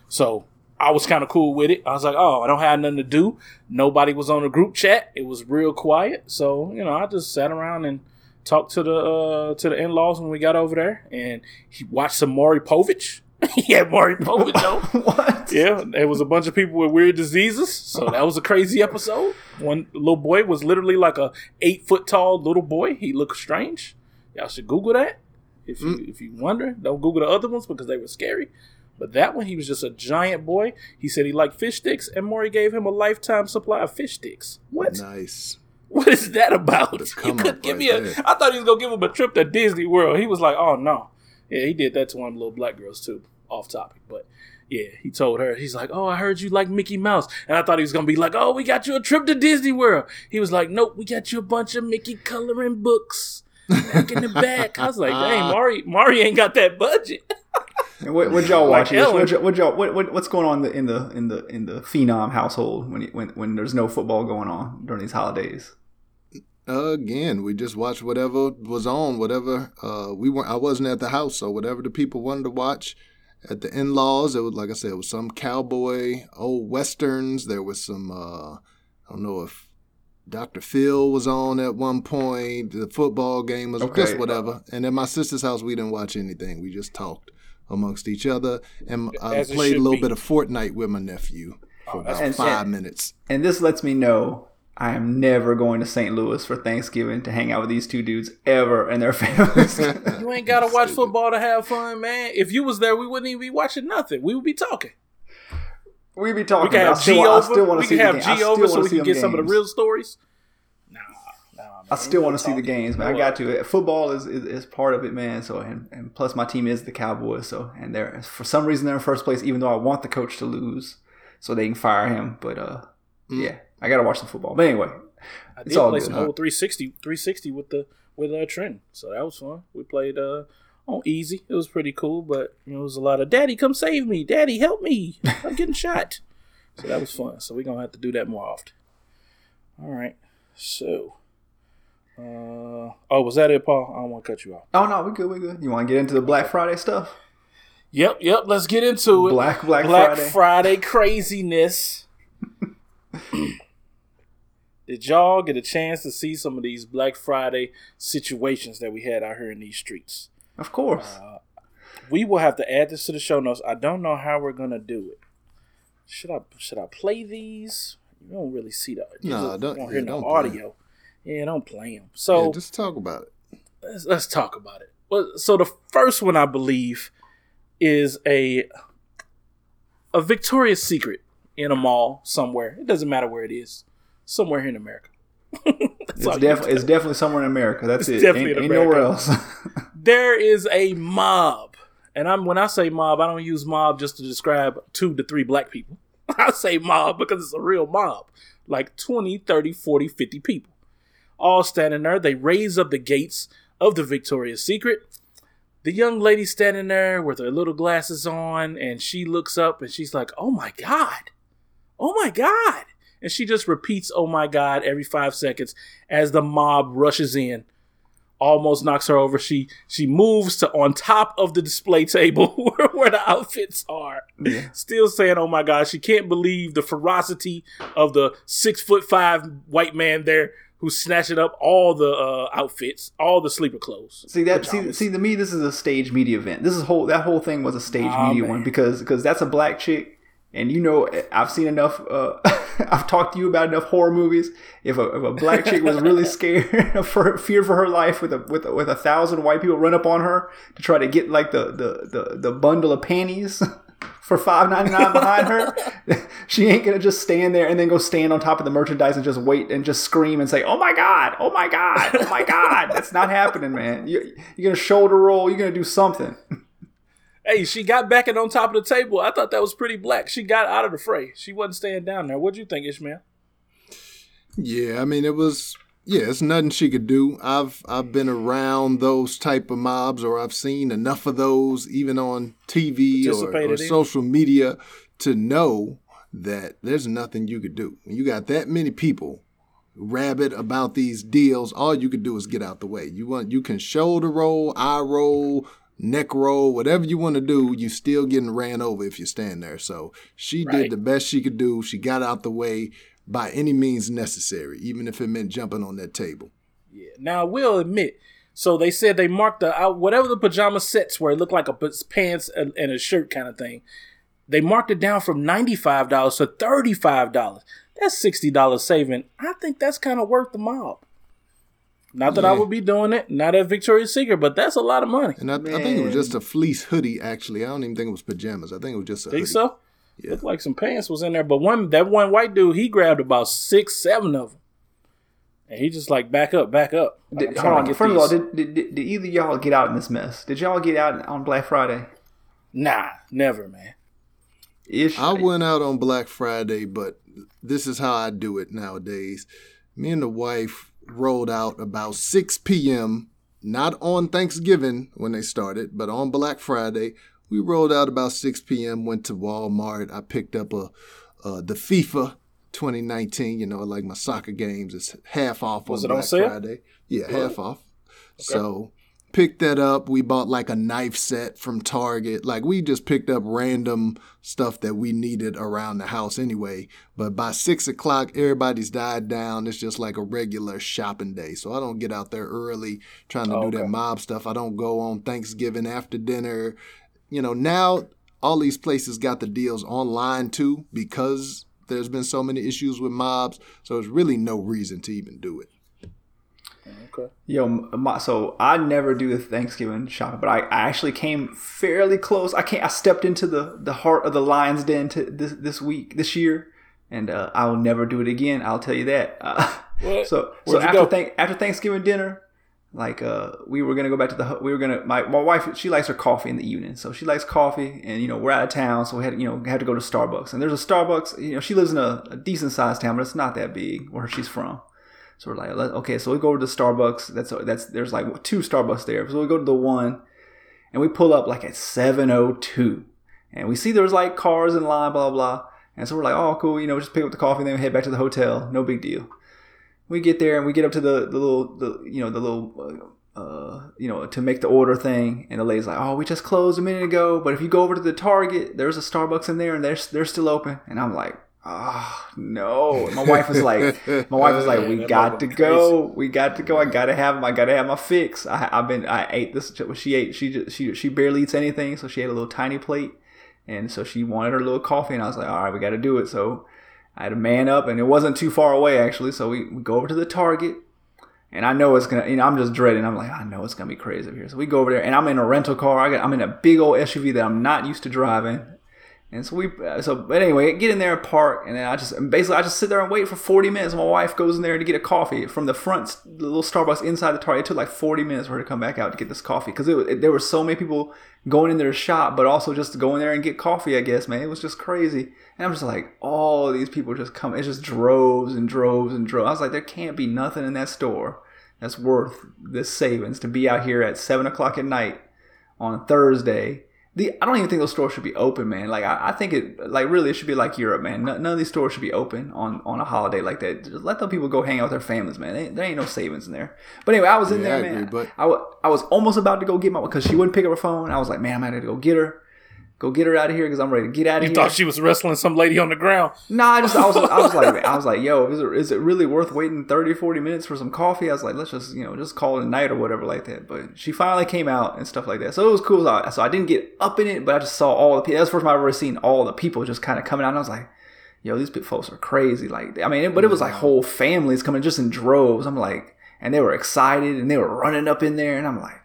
So I was kind of cool with it. I was like, oh, I don't have nothing to do. Nobody was on the group chat. It was real quiet. So you know, I just sat around and talked to the uh, to the in laws when we got over there, and he watched some Maury Povich. [LAUGHS] he had Maury Povich [LAUGHS] what? Yeah, there was a bunch of people with weird diseases, so that was a crazy episode. One little boy was literally like a eight foot tall little boy. He looked strange. Y'all should Google that if you if you wonder. Don't Google the other ones because they were scary. But that one, he was just a giant boy. He said he liked fish sticks, and Maury gave him a lifetime supply of fish sticks. What? nice. What is that about? The You could give right me a. there. I thought he was gonna give him a trip to Disney World. He was like, "Oh no." Yeah, he did that to one of the little black girls too. Off topic, but yeah, he told her. He's like, "Oh, I heard you like Mickey Mouse," and I thought he was gonna be like, "Oh, we got you a trip to Disney World." He was like, "Nope, we got you a bunch of Mickey coloring books." Back in the back, I was like, "Dang, [LAUGHS] Maury, Maury ain't got that budget." [LAUGHS] And what, what y'all Like watching? Ellen. what, y'all, what y'all what, what what's going on in the in the in the phenom household when when when there's no football going on during these holidays? again, we just watched whatever was on, whatever uh, we weren't. I wasn't at the house, so whatever the people wanted to watch at the in-laws, it was like I said, it was some cowboy, old westerns. There was some. Uh, I don't know if Dr. Phil was on at one point. The football game was Okay. just whatever. And at my sister's house, we didn't watch anything. We just talked amongst each other. And I played a little be. bit of Fortnite with my nephew for oh, about And- five and- minutes. And this lets me know I am never going to St. Louis for Thanksgiving to hang out with these two dudes ever and their [LAUGHS] families. [LAUGHS] You ain't gotta watch football to have fun, man. If you was there, we wouldn't even be watching nothing. We would be talking. We'd be We talking. can but I have still, G I over. still We to see can have game. I G still over so we can them get some of the real stories. Nah, nah, man. I still want to see the games, man. I got to. Football is, is, is part of it, man. So and, and plus my team is the Cowboys. So and they're for some reason they're in first place, even though I want the coach to lose so they can fire him. But uh, yeah, I got to watch some football. But anyway, I It's did all play good. some old 360, 360 with the with uh Trent, so that was fun. We played uh on easy. It was pretty cool, but you know, it was a lot of "Daddy, come save me! Daddy, help me! I'm getting [LAUGHS] shot." So that was fun. So we're gonna have to do that more often. All right. So, uh, oh, was that it, Paul? I don't want to cut you off. oh no, we good, we good. You want to get into the Black Friday stuff? Yep, yep. Let's get into it. Black Black, Black Friday. Friday craziness. [LAUGHS] Did y'all get a chance to see some of these Black Friday situations that we had out here in these streets? of course. Uh, We will have to add this to the show notes. I don't know how we're gonna do it. Should I should I play these? You don't really see the no, Nah, just don't- won't yeah, hear no don't play 'em. audio. Yeah, don't play them. So yeah, just talk about it. let's, let's talk about it. Well, so the first one I believe is a a Victoria's Secret in a mall somewhere. It doesn't matter where it is. Somewhere here in America. [LAUGHS] It's all you definitely can it's definitely somewhere in America. That's It's it. definitely Ain't, in ain't nowhere else. [LAUGHS] there is a mob. And I'm when I say mob, I don't use mob just to describe two to three black people. [LAUGHS] I say mob because it's a real mob. Like 20, 30, 40, 50 people. All standing there. They raise up the gates of the Victoria's Secret. The young lady standing there with her little glasses on, and she looks up and she's like, Oh my God. Oh my God. And she just repeats, Oh my God, every five seconds as the mob rushes in almost knocks her over. She she moves to on top of the display table [LAUGHS] where, where the outfits are. Yeah. Still saying, "Oh my God!" She can't believe the ferocity of the six foot five white man there who's snatching up all the uh, outfits, all the sleeper clothes. See that? See, pajamas. see, to me, this is a stage media event. This is whole that whole thing was a stage Nah, media man. one because because that's a black chick, and you know I've seen enough. Uh, [LAUGHS] I've talked to you about enough horror movies. If a, if a black chick was really [LAUGHS] scared [LAUGHS] for fear for her life with a with a, with a thousand white people run up on her to try to get like the the the, the bundle of panties. For five ninety nine behind her, [LAUGHS] she ain't gonna just stand there and then go stand on top of the merchandise and just wait and just scream and say, "Oh my god! Oh my god! Oh my god!" That's not happening, man. You, you're gonna shoulder roll. You're gonna do something. [LAUGHS] Hey, she got back and on top of the table. I thought that was pretty black. She got out of the fray. She wasn't staying down there. What'd you think, Ishmael? Yeah, I mean it was yeah, it's nothing she could do. I've I've been around those type of mobs or I've seen enough of those even on TV or, or social media to know that there's nothing you could do. When you got that many people rabid about these deals, all you could do is get out the way. You want you can shoulder roll, eye roll, neck roll, whatever you want to do, you still getting ran over if you stand there. So she Right. did the best she could do. She got out the way by any means necessary, even if it meant jumping on that table. Yeah. Now I will admit. So they said they marked the out whatever the pajama sets were. It looked like a pants and, and a shirt kind of thing. They marked it down from ninety five dollars to thirty five dollars. That's sixty dollars saving. I think that's kind of worth the mob. Not that I would be doing it. Not at Victoria's Secret, but that's a lot of money. And I, I think it was just a fleece hoodie. Actually, I don't even think it was pajamas. I think it was just a Think hoodie. so? Yeah. Looked like some pants was in there, but one that one white dude he grabbed about six, seven of them, and he just like back up, back up. Like, Did, I'm hold on. to get First of all, did, did, did, did either y'all get out in this mess? Did y'all get out on Black Friday? nah, never, man. Ish. I went out on Black Friday, but this is how I do it nowadays. Me and the wife rolled out about 6 p.m., not on Thanksgiving when they started, but on Black Friday. We rolled out about 6 p.m., went to Walmart. I picked up a uh, the FIFA 2019, you know, like my soccer games. It's half off Was on it on Black sale? Friday. Yeah, half off. So picked that up. We bought like a knife set from Target. Like we just picked up random stuff that we needed around the house anyway. But by six o'clock, everybody's died down. It's just like a regular shopping day. So I don't get out there early trying to Oh, do that mob stuff. I don't go on Thanksgiving after dinner. You know, now all these places got the deals online too because there's been so many issues with mobs. So there's really no reason to even do it. Okay. Yo, my, so I never do the Thanksgiving shopping, but I, I actually came fairly close. I can't. I stepped into the, the heart of the lion's den to this this week this year, and uh, I will never do it again. I'll tell you that. Uh, [LAUGHS] What? so so Where'd you after go? thank, after Thanksgiving dinner, like uh, we were gonna go back to the we were gonna my my wife she likes her coffee in the evening, so she likes coffee, and you know we're out of town, so we had you know had to go to Starbucks, and there's a Starbucks. You know she lives in a, a decent sized town, but it's not that big where she's from. So we're like, okay, so we go over to Starbucks. That's that's there's like two Starbucks there. So we go to the one, and we pull up like at seven oh two, and we see there's like cars in line, blah blah. blah. And so we're like, oh cool, you know, just pick up the coffee, and then we head back to the hotel. No big deal. We get there and we get up to the the little the you know the little. Uh, uh, you know, to make the order thing, and the lady's like, "Oh, we just closed a minute ago, but if you go over to the Target, there's a Starbucks in there, and they're they're still open." And I'm like, "Oh no!" My wife was like, "My wife was like, [LAUGHS] we got to go, we got to go. I gotta have them. I gotta have my fix. I, I've been, I ate this. She ate. She just, she she barely eats anything, so she ate a little tiny plate, and so she wanted her little coffee, and I was like, "All right, we got to do it." So I had a man up, and it wasn't too far away actually. So we, we go over to the Target. And I know it's gonna, you know, I'm just dreading. I'm like, I know it's gonna be crazy up here. So we go over there, and I'm in a rental car. I got, I'm in a big old SUV that I'm not used to driving. And so we, uh, so but anyway, get in there and park, and then I just basically I just sit there and wait for 40 minutes. My wife goes in there to get a coffee from the front, the little Starbucks inside the Target. It took like 40 minutes for her to come back out to get this coffee because it, it, there were so many people going in there to shop, but also just to go in there and get coffee. I guess, man, it was just crazy. And I'm just like, all these people just come. It's just droves and droves and droves. I was like, there can't be nothing in that store that's worth this savings to be out here at seven o'clock at night on Thursday. The I don't even think those stores should be open, man. Like I, I think it like really it should be like Europe, man. None, none of these stores should be open on on a holiday like that. Just let the people go hang out with their families, man. There, there ain't no savings in there. But anyway, I was in Yeah, there, I man. agree, but- I wa- I was almost about to go get my because she wouldn't pick up her phone. I was like, man, I'm gonna go get her, go get her out of here because I'm ready to get out of You here. You thought she was wrestling some lady on the ground. Nah, I just I was I was like [LAUGHS] I was like, yo, is it, is it really worth waiting 30, 40 minutes for some coffee? I was like, let's just you know just call it a night or whatever like that. But she finally came out and stuff like that, so it was cool. So I, so I didn't get up in it, but I just saw all the people. That's the first time I've ever seen all the people just kind of coming out. And I was like, yo, these folks are crazy. Like I mean, but it was like whole families coming just in droves. I'm like, and they were excited and they were running up in there, and I'm like.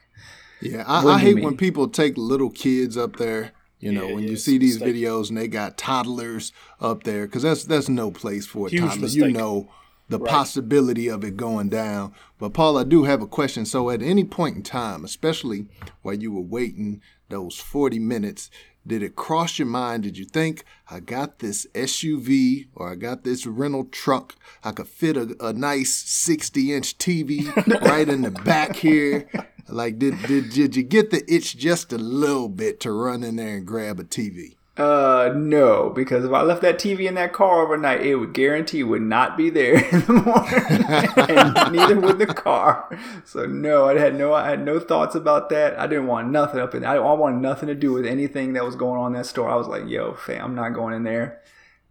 Yeah, I, I do you hate when people take little kids up there. You know, Yeah, when yeah, you see these mistake. videos and they got toddlers up there, because that's that's no place for a Huge toddler. You know the possibility of it going down. But Paul, I do have a question. So, at any point in time, especially while you were waiting those forty minutes, did it cross your mind? Did you think I got this SUV or I got this rental truck? I could fit a, a nice sixty-inch TV [LAUGHS] right in the back here. Like, did, did did you get the itch just a little bit to run in there and grab a TV? Uh, no, because if I left that TV in that car overnight, it would guarantee would not be there [LAUGHS] in the morning, and neither would the car. So no, I had no, I had no thoughts about that. I didn't want nothing up in. I, I wanted nothing to do with anything that was going on in that store. I was like, yo, fam, I'm not going in there.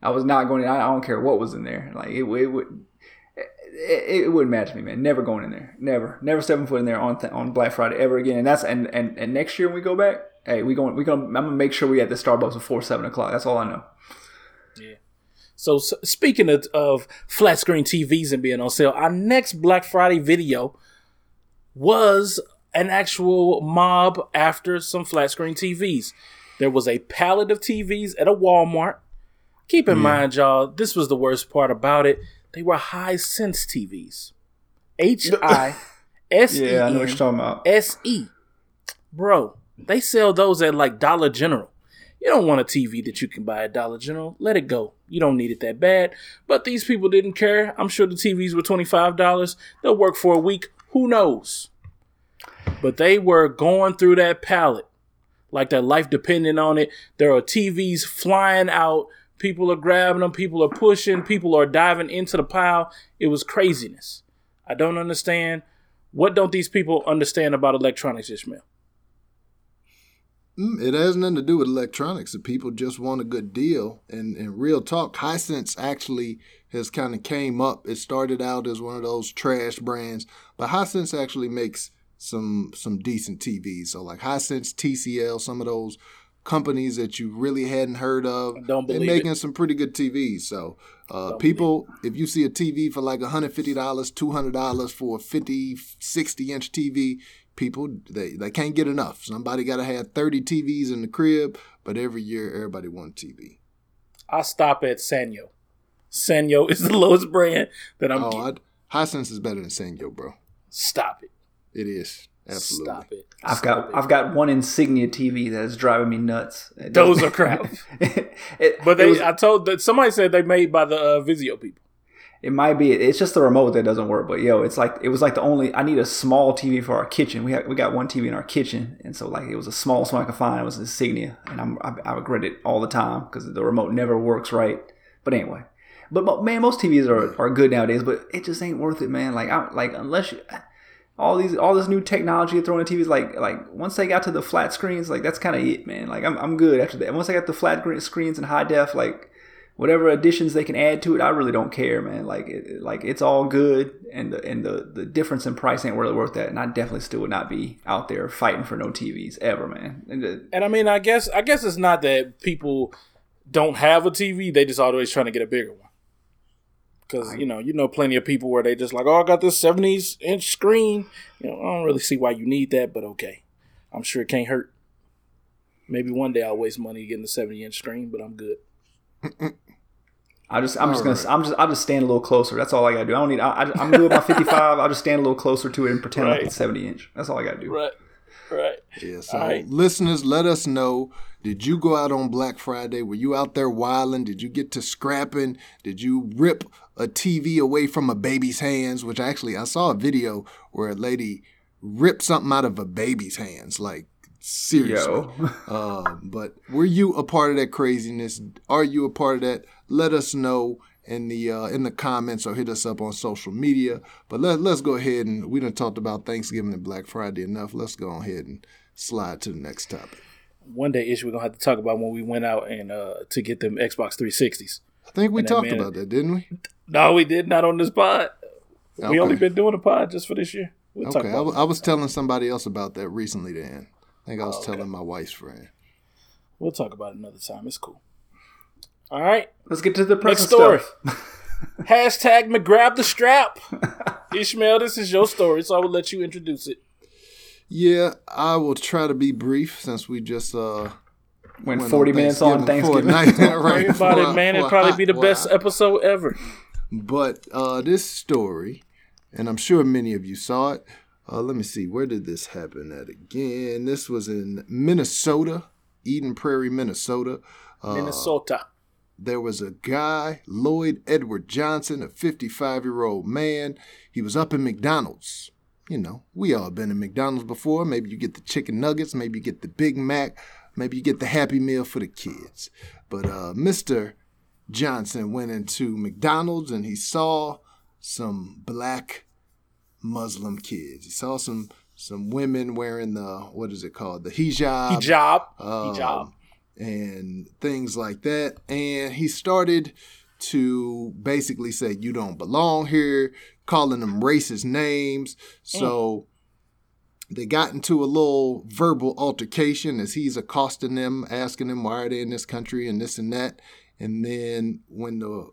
I was not going. In, I, I don't care what was in there. Like it, it would. It, it wouldn't match me, man. Never going in there. Never, never stepping foot in there on th- on Black Friday ever again. And that's and, and and next year when we go back, hey, we going we gonna I'm gonna make sure we at the Starbucks before seven o'clock. That's all I know. Yeah. So, s speaking of, of flat screen TVs and being on sale, our next Black Friday video was an actual mob after some flat screen TVs. There was a pallet of TVs at a Walmart. Keep in mind, y'all, this was the worst part about it. They were Hisense TVs. [LAUGHS] H I S E Yeah, I know what you're talking about. S E. Bro, they sell those at like Dollar General. You don't want a TV that you can buy at Dollar General. Let it go. You don't need it that bad. But these people didn't care. I'm sure the TVs were $25. They'll work for a week. Who knows? But they were going through that pallet like their life depending on it. There are TVs flying out. People are grabbing them. People are pushing. People are diving into the pile. It was craziness. I don't understand What don't these people understand about electronics, Ishmael? Mm, It has nothing to do with electronics. The people just want a good deal. And in real talk, Hisense actually has kind of came up. It started out as one of those trash brands, but Hisense actually makes some some decent TVs. So like Hisense, TCL, some of those companies that you really hadn't heard of. Don't They're making it. some pretty good TVs. So uh, people, if you see a TV for like $150, $200 for a 50, 60 inch TV, people, they, they can't get enough. Somebody got to have 30 TVs in the crib, but every year everybody wants TV. I stop at Sanyo. Sanyo is the [LAUGHS] lowest brand that I'm oh, getting. I, Hisense is better than Sanyo, bro. Stop it. It is. Absolutely. Stop it. I've Stop got it. I've got one Insignia TV that is driving me nuts. Those are crap. [LAUGHS] it, But they, was- I told that somebody said they made by the uh, Vizio people. It might be. It's just the remote that doesn't work. But yo, it's like it was like the only. I need a small TV for our kitchen. We had we got one TV in our kitchen, and so like it was a small one I could find. It was Insignia, and I'm I, I regret it all the time because the remote never works right. But anyway, but mo- man, most TVs are are good nowadays, but it just ain't worth it, man. Like I like unless you. All these, all this new technology thrown in TVs, like, like once they got to the flat screens, like that's kind of it, man. Like I'm, I'm good after that. Once I got the flat screens and high def, like whatever additions they can add to it, I really don't care, man. Like it, like it's all good, and the and the the difference in price ain't really worth that. And I definitely still would not be out there fighting for no TVs ever, man. And And I mean, I guess I guess it's not that people don't have a TV; they just always trying to get a bigger one. Because you know, you know, plenty of people where they just like, oh, I got this seventy inch screen. You know, I don't really see why you need that, but okay, I'm sure it can't hurt. Maybe one day I'll waste money getting the seventy inch screen, but I'm good. [LAUGHS] I just I'm just gonna Alright. I'm just I'll just stand a little closer. That's all I gotta do. I don't need. I, I, I'm good with my 55. I'll just stand a little closer to it and pretend like it's 70 inch. That's all I gotta do. Right, right. Yeah, so All right. listeners, let us know. Did you go out on Black Friday? Were you out there wilding? Did you get to scrapping? Did you rip a TV away from a baby's hands? Which actually, I saw a video where a lady ripped something out of a baby's hands. Like, seriously. Yo, [LAUGHS] Uh, but were you a part of that craziness? Are you a part of that? Let us know in the uh, in the comments or hit us up on social media. But let let's go ahead and we done talked about Thanksgiving and Black Friday enough. Let's go ahead and slide to the next topic. One day, ish, we're gonna have to talk about when we went out and uh to get them Xbox 360s. I think we talked man- about that, didn't we? No, we did not on this pod. We only been doing a pod just for this year. We'll talk Okay, I, about was telling somebody else about that recently. Then I think I was Oh, okay. telling my wife's friend. We'll talk about it another time. It's cool. All right. let's get to the Next present story. stuff. [LAUGHS] Hashtag McGrab the strap. [LAUGHS] Ishmael, this is your story, so I will let you introduce it. Yeah, I will try to be brief since we just uh Went went 40 minutes on Thanksgiving Thanksgiving. night, [LAUGHS] right about before- it, man. for It'd probably be the best episode ever. But uh, this story, and I'm sure many of you saw it. Uh, let me see, where did this happen at again? This was in Minnesota, Eden Prairie, Minnesota. Uh, Minnesota. there was a guy, Lloyd Edward Johnson, a 55 year old man. He was up in McDonald's. You know, we all been in McDonald's before. Maybe you get the chicken nuggets, maybe you get the Big Mac, maybe you get the Happy Meal for the kids. But uh, Mr. Johnson went into McDonald's and he saw some black Muslim kids. He saw some some women wearing the what is it called the hijab, Hijab. um, Hijab. and things like that. And he started to basically say, You don't belong here, calling them racist names. So they got into a little verbal altercation as he's accosting them, asking them why are they in this country and this and that. And then when the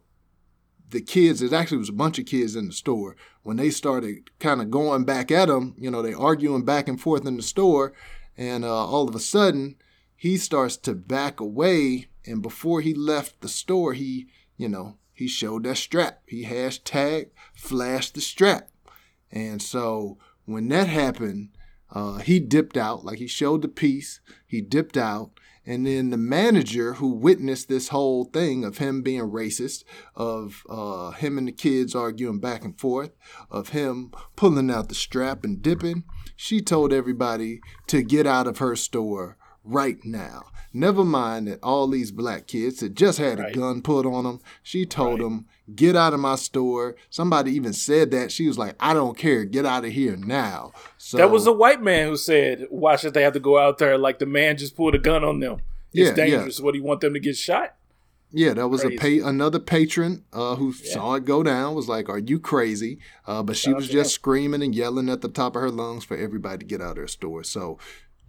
the kids, it actually was a bunch of kids in the store. When they started kind of going back at him, you know, they arguing back and forth in the store, and uh, all of a sudden he starts to back away. And before he left the store, he, you know, he showed that strap. He hashtag flashed the strap. And so when that happened, uh, he dipped out, like he showed the piece. He dipped out. And then the manager who witnessed this whole thing of him being racist, of uh, him and the kids arguing back and forth, of him pulling out the strap and dipping, she told everybody to get out of her store right now. Never mind that all these black kids had just had a gun put on them. She told Right. them, "Get out of my store." Somebody even said that. She was like, "I don't care. Get out of here now." So That was a white man who said, "Why should they have to go out there like the man just pulled a gun on them? It's Yeah, yeah. dangerous. What do you want them to get shot?" Yeah, that was a pa- another patron uh, who saw it go down. Was like, "Are you crazy?" Uh, but she was just screaming and yelling at the top of her lungs for everybody to get out of her store. So,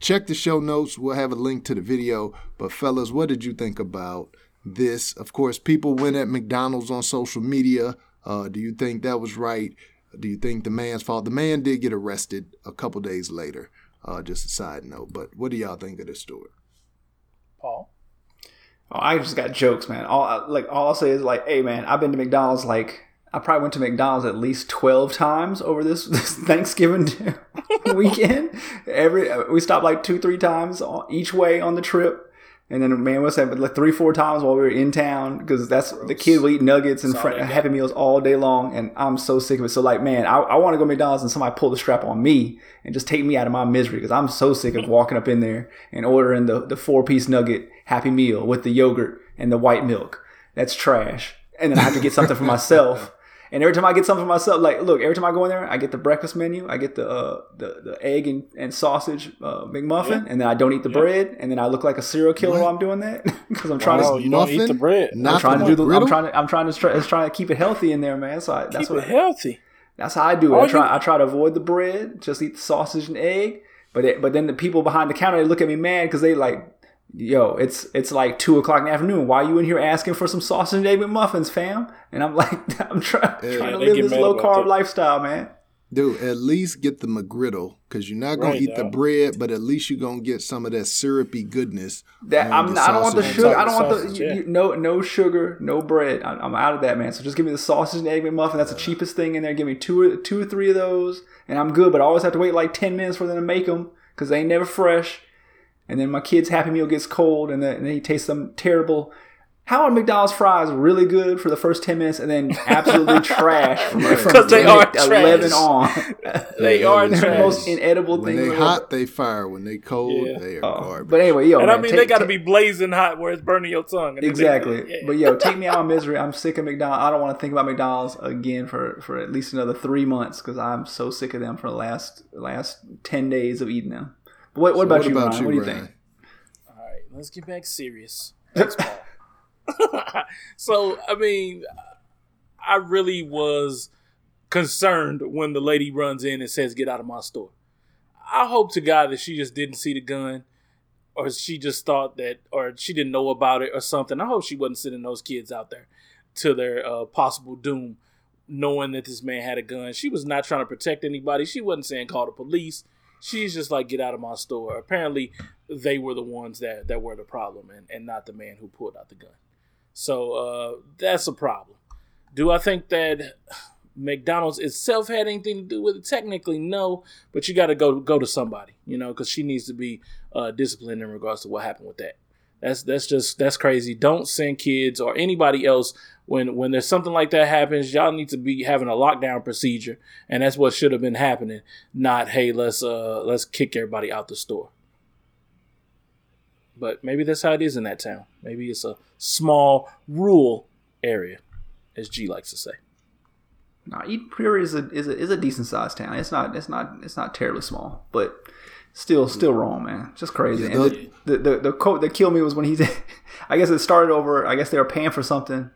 check the show notes. We'll have a link to the video. But fellas, what did you think about this? Of course, people went at McDonald's on social media. Uh, do you think that was right? Do you think the man's fault? The man did get arrested a couple days later. Uh, just a side note. But what do y'all think of this story? Paul. Oh, I just got jokes, man. All like all I'll say is like, hey, man, I've been to McDonald's like I probably went to McDonald's at least twelve times over this, [LAUGHS] this Thanksgiving [LAUGHS] weekend. Every we stopped like two, three times each way on the trip, and then man, what's that? Like three, four times while we were in town because that's the kids will eat nuggets and fr- Happy Meals all day long, and I'm so sick of it. So like, man, I, I want to go to McDonald's and somebody pull the strap on me and just take me out of my misery because I'm so sick of walking up in there and ordering the the four piece nugget Happy Meal with the yogurt and the white milk. That's trash. And then I have to get something for [LAUGHS] myself. And every time I get something for myself, like look, every time I go in there, I get the breakfast menu, I get the uh, the, the egg and, and sausage uh, McMuffin, and then I don't eat the bread, and then I look like a serial killer while I'm doing that [LAUGHS] because I'm trying Oh, to you don't eat the bread. Not I'm trying to do the I'm trying to I'm trying to try, trying to keep it healthy in there, man. So I, that's Keep what it healthy. that's how I do it. All I try you- I try to avoid the bread, just eat the sausage and egg. But it, but then the people behind the counter they look at me mad because they like, yo, it's it's like two o'clock in the afternoon. Why are you in here asking for some sausage and egg McMuffins, fam? And I'm [LAUGHS] like, I'm trying trying to live this low carb that. lifestyle, man. Dude, at least get the McGriddle because you're not gonna Right, eat the bread, but at least you're gonna get some of that syrupy goodness. That I'm the I don't want the sugar. I don't want the sausage, you- yeah. you- no no sugar, no bread. I, I'm out of that, man. So just give me the sausage and egg McMuffin. That's the cheapest thing in there. Give me two or two or three of those, and I'm good. But I always have to wait like ten minutes for them to make them because they ain't never fresh. And then my kid's Happy Meal gets cold, and then, and then he tastes them terrible. How are McDonald's fries really good for the first ten minutes, and then absolutely [LAUGHS] trash from, from 'Cause they are minute eleven on? [LAUGHS] They are they're They're the trash. most inedible When thing. When they in the hot, they fire. When they cold, Yeah. they are world. garbage. But anyway, yo, And I mean, take- they got to be blazing hot where it's burning your tongue. And then they- Exactly. yeah. But yo, take me out of misery. I'm sick of McDonald's. I don't want to think about McDonald's again for, for at least another three months because I'm so sick of them for the last last ten days of eating them. But what, what So about what you, about Ryan? you, what do you Ryan? think? All right, let's get back serious. [LAUGHS] [LAUGHS] So, I mean, I really was concerned when the lady runs in and says, "Get out of my store." I hope to God that she just didn't see the gun, or she just thought that, or she didn't know about it, or something. I hope she wasn't sending those kids out there to their uh, possible doom, knowing that this man had a gun. She was not trying to protect anybody. She wasn't saying call the police. She's just like, get out of my store. Apparently, they were the ones that, that were the problem and, and not the man who pulled out the gun. So uh, that's a problem. Do I think that McDonald's itself had anything to do with it? Technically, no. But you got to go go to somebody, you know, because she needs to be uh, disciplined in regards to what happened with that. That's that's just that's crazy. Don't send kids or anybody else when when there's something like that happens. Y'all need to be having a lockdown procedure, and that's what should have been happening. Not hey, let's uh let's kick everybody out the store. But maybe that's how it is in that town. Maybe it's a small rural area, as G likes to say. Nah, Eden Prairie is a is a, is a decent sized town. It's not it's not it's not terribly small, but still still wrong, man. Just crazy. And the, the the the quote that killed me was when he said, [LAUGHS] I guess it started over. I guess they were paying for something,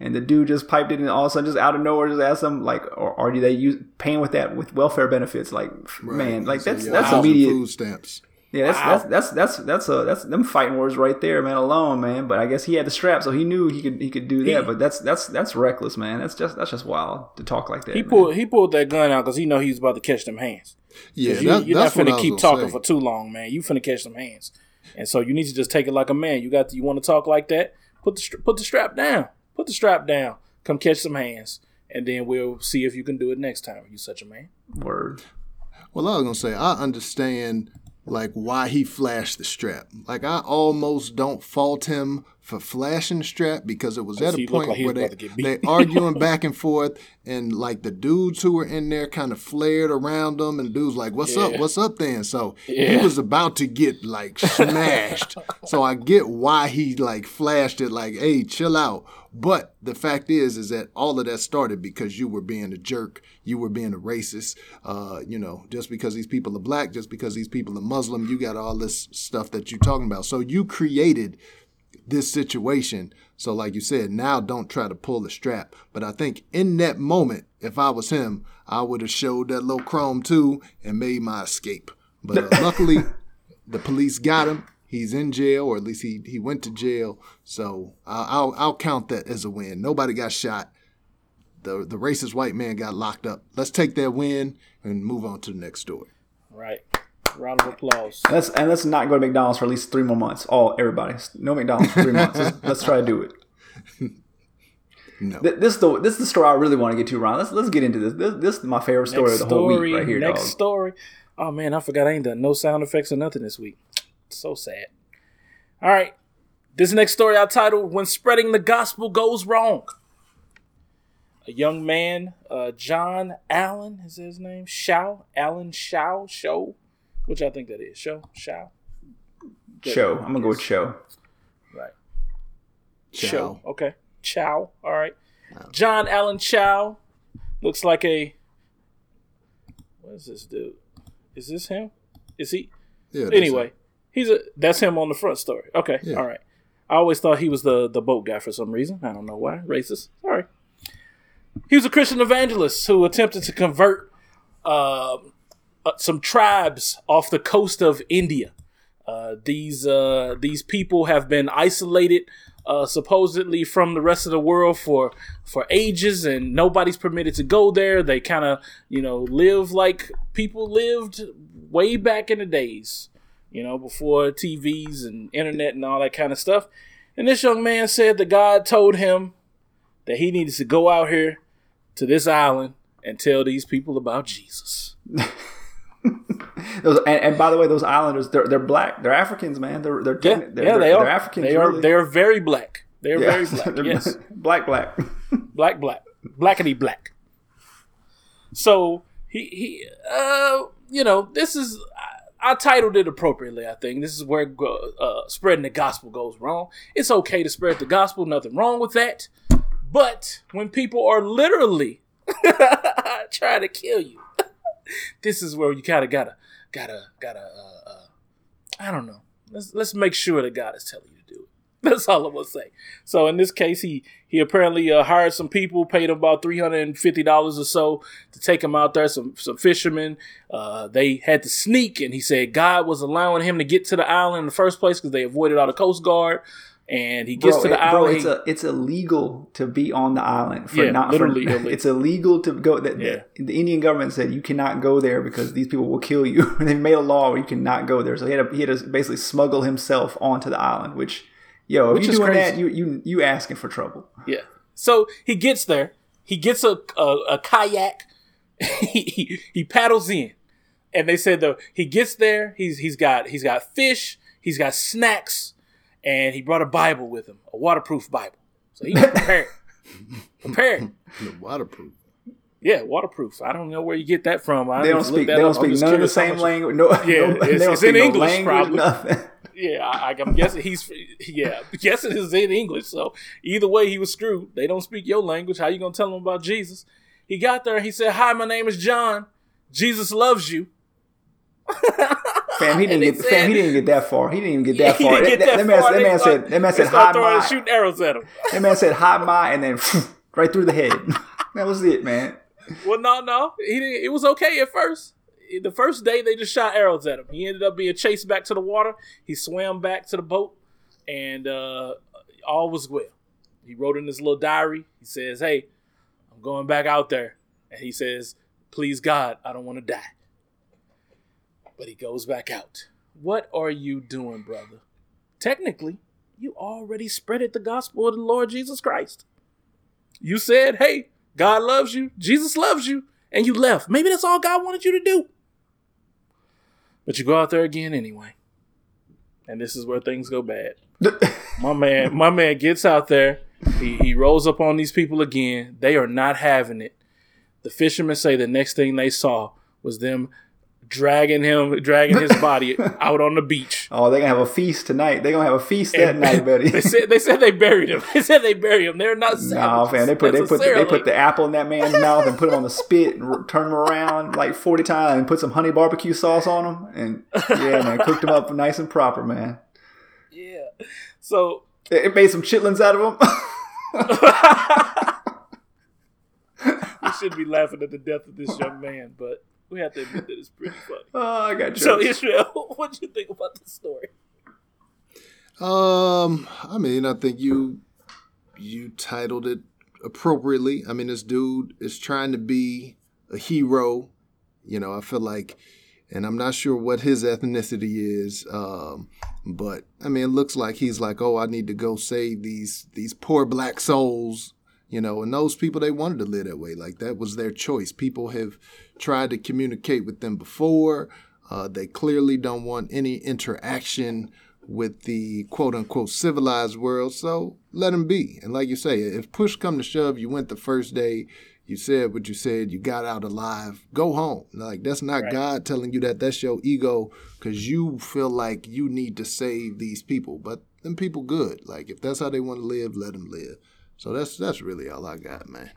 and the dude just piped it in all of a sudden, just out of nowhere, just asked them like, or, or do they use paying with that with welfare benefits? Like, man, like So, that's yeah, that's immediate. food stamps. Yeah, that's, Wow. that's that's that's that's a that's them fighting words right there, man. Alone, man. But I guess he had the strap, so he knew he could he could do that. He- but that's that's that's reckless, man. That's just that's just wild to talk like that. He man. pulled he pulled that gun out because he know he was about to catch them hands. Yeah, 'Cause you, that, you're not that's what finna keep talking say. for too long, man. You finna catch some hands, and so you need to just take it like a man. You got to, you want to talk like that? Put the put the strap down. Put the strap down. Come catch some hands, and then we'll see if you can do it next time. You such a man. Word. Well, I was gonna say I understand like why he flashed the strap. Like I almost don't fault him for flashing the strap because it was at a point like where they they arguing back and forth, and like the dudes who were in there kind of flared around them, and dudes like, "What's up? What's up?" Then so he was about to get like smashed. [LAUGHS] so I get why he like flashed it, like, "Hey, chill out." But the fact is, is that all of that started because you were being a jerk, you were being a racist. Uh, you know, just because these people are black, just because these people are Muslim, you got all this stuff that you're talking about. So you created this situation. So, like you said, now don't try to pull the strap. But I think in that moment, if I was him, I would have showed that little chrome too and made my escape. But uh, [LAUGHS] luckily, the police got him. He's in jail, or at least he, he went to jail. So I'll, I'll I'll count that as a win. Nobody got shot. The the racist white man got locked up. Let's take that win and move on to the next story. Right. Round of applause. And let's and let's not go to McDonald's for at least three more months. All everybody, no McDonald's for three months. Let's, let's try to do it. [LAUGHS] No. Th- This is the this is the story I really want to get to, Ron. Let's let's get into this. This, this is my favorite story Next of the whole story. week right here, next dog. story. Oh man, I forgot I ain't done no sound effects or nothing this week. So sad. All right. This next story I titled When Spreading the Gospel Goes Wrong. A young man, uh, John Allen, is his name? Shao Allen Shao Show? Which I think that is. Show? Shaw? Show. I'm gonna go with show. Right. Chow. Chow. Okay. Chow. All right. John Allen Chau looks like a. What is this dude? Is this him? Is he? Yeah, that's Anyway, he's a. That's him on the front story. Okay. Yeah. All right. I always thought he was the the boat guy for some reason. I don't know why. Racist. Sorry. He was a Christian evangelist who attempted to convert um, uh, some tribes off the coast of India. Uh, these uh, these people have been isolated uh, supposedly from the rest of the world for for ages, and nobody's permitted to go there. They kind of you know live like people lived way back in the days, you know, before TVs and internet and all that kind of stuff. And this young man said that God told him that he needed to go out here to this island and tell these people about Jesus. [LAUGHS] Those, and, and by the way, those islanders, they're they're black. They're Africans, man. They're they're Yeah, they're, yeah, they they're. They're Africans. They are. really. They are very black. They are Yeah. very black. [LAUGHS] Yes, [LAUGHS] black, black. [LAUGHS] black, black, blackety black. So he he uh you know this is I, I titled it appropriately. I think this is where uh, spreading the gospel goes wrong. It's okay to spread the gospel. Nothing wrong with that. But when people are literally trying to kill you, this is where you kind of gotta gotta gotta uh, uh, I don't know. Let's let's make sure that God is telling you to do it. [LAUGHS] That's all I'm gonna say. So in this case, he he apparently uh, hired some people, paid them about three hundred and fifty dollars or so to take him out there. Some some fishermen. Uh, they had to sneak, and he said God was allowing him to get to the island in the first place because they avoided all the Coast Guard. And he gets bro, to the it- bro, island. it's a, it's illegal to be on the island for Yeah, not literally for, [LAUGHS] illegal. It's illegal to go. That Yeah. the Indian government said you cannot go there because these people will kill you. And [LAUGHS] they made a law where you cannot go there. So he had to, he had to basically smuggle himself onto the island. Which, yo, if Which you is doing crazy. that, you you you asking for trouble. Yeah. So he gets there. He gets a a, a kayak. [LAUGHS] he, he he paddles in, and they said though he gets there. He's he's got he's got fish. He's got snacks, and he brought a Bible with him, a waterproof Bible. So he's prepared. [LAUGHS] prepared. The waterproof. Yeah, waterproof. I don't know where you get that from. I They don't speak. that They don't up. Speak none of the curious how same much- language. No, [LAUGHS] Yeah, no, it's- they don't it's speak in no English, language, probably. Nothing. [LAUGHS] Yeah, I, I'm guessing he's yeah. Guessing is in English. So either way, he was screwed. They don't speak your language. How you gonna tell them about Jesus? He got there. He said, "Hi, my name is John. Jesus loves you." Fam, he didn't get. said- fam, he didn't get that far. He didn't even get that [LAUGHS] He far. that, that that man, far. that man said. That man said hi, my. shooting arrows at him. [LAUGHS] That man said hi, my, and then [LAUGHS] right through the head. that was it, man. Well, no, no, he didn't. It was okay at first. The first day they just shot arrows at him. He ended up being chased back to the water. He swam back to the boat, and uh, all was well. He wrote in his little diary. He says, "Hey, I'm going back out there," and he says, "Please God, I don't want to die." But he goes back out. What are you doing, brother? Technically, you already spreaded the gospel of the Lord Jesus Christ. You said, "Hey, God loves you, Jesus loves you," and you left. Maybe that's all God wanted you to do. But you go out there again anyway. and this is where things go bad. [LAUGHS] my man, my man gets out there. He, he rolls up on these people again. They are not having it. The fishermen say the next thing they saw was them dragging him, dragging his body [LAUGHS] out on the beach. Oh, they're gonna have a feast tonight. They're gonna have a feast that night, buddy. [LAUGHS] They said they said they buried him. [LAUGHS] They said they buried him. They're not. No, man. They put they put the, they put the apple in that man's mouth and put him on the spit and turn him around like forty times and put some honey barbecue sauce on him and yeah, man, cooked him up nice and proper, man. Yeah. So it, it made some chitlins out of him. we should be laughing at the death of this young man, but we have to admit that it's pretty funny. [LAUGHS] Oh, I got you. So Israel, [LAUGHS] what do you think about the story? Um, I mean, I think you you titled it appropriately. I mean, this dude is trying to be a hero. You know, I feel like, and I'm not sure what his ethnicity is, um, but I mean, it looks like he's like, oh, I need to go save these these poor black souls. You know, and those people they wanted to live that way. Like that was their choice. People have tried to communicate with them before. Uh, they clearly don't want any interaction with the quote unquote civilized world. So let them be. And like you say, if push come to shove, you went the first day, you said what you said, you got out alive, go home. Like that's not right. God telling you that. That's your ego because you feel like you need to save these people. But them people good. Like if that's how they want to live, let them live. So that's that's really all I got, man.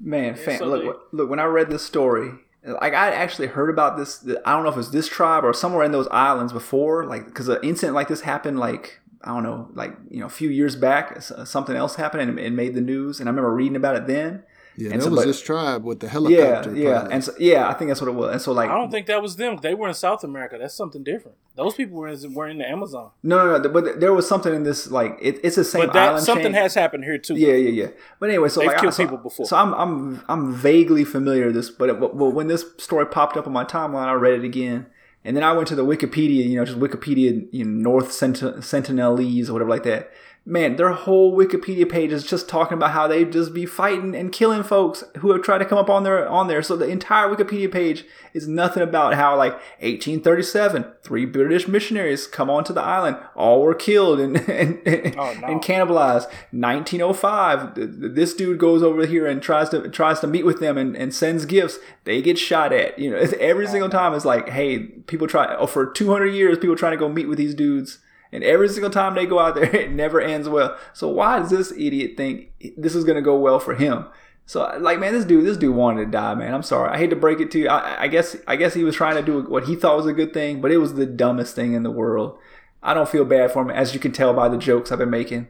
Man, fan, so look, look. When I read this story, like I actually heard about this. I don't know if it's this tribe or somewhere in those islands before, like because an incident like this happened like I don't know, like you know, a few years back. Something else happened and it made the news, and I remember reading about it then. Yeah, and that so, was but, this tribe with the helicopter. Yeah, yeah, and so yeah, I think that's what it was. And so like, I don't think that was them. They were in South America. That's something different. Those people were in, were in the Amazon. No, no, no. But there was something in this like it, it's the same. But that, island something chain. has happened here too. Yeah, yeah, yeah. But anyway, so They've like, killed I, so, people before. So I'm I'm I'm vaguely familiar with this, but, it, but when this story popped up on my timeline, I read it again. And then I went to the Wikipedia, you know, just Wikipedia, you know, North Sentinelese or whatever like that man, their whole Wikipedia page is just talking about how they just be fighting and killing folks who have tried to come up on their on there. So the entire Wikipedia page is nothing about how like 1837, three British missionaries come onto the island, all were killed and [LAUGHS] and, oh, no. and cannibalized. 1905, this dude goes over here and tries to tries to meet with them and, and sends gifts. They get shot at. You know, [LAUGHS] every single time it's like, hey, people try. Oh, for 200 years, people trying to go meet with these dudes and every single time they go out there, [LAUGHS] it never ends well. So why does this idiot think this is gonna go well for him? So like, man, this dude, this dude wanted to die, man. I'm sorry. I hate to break it to you. I, I guess, I guess he was trying to do what he thought was a good thing, but it was the dumbest thing in the world. I don't feel bad for him, as you can tell by the jokes I've been making.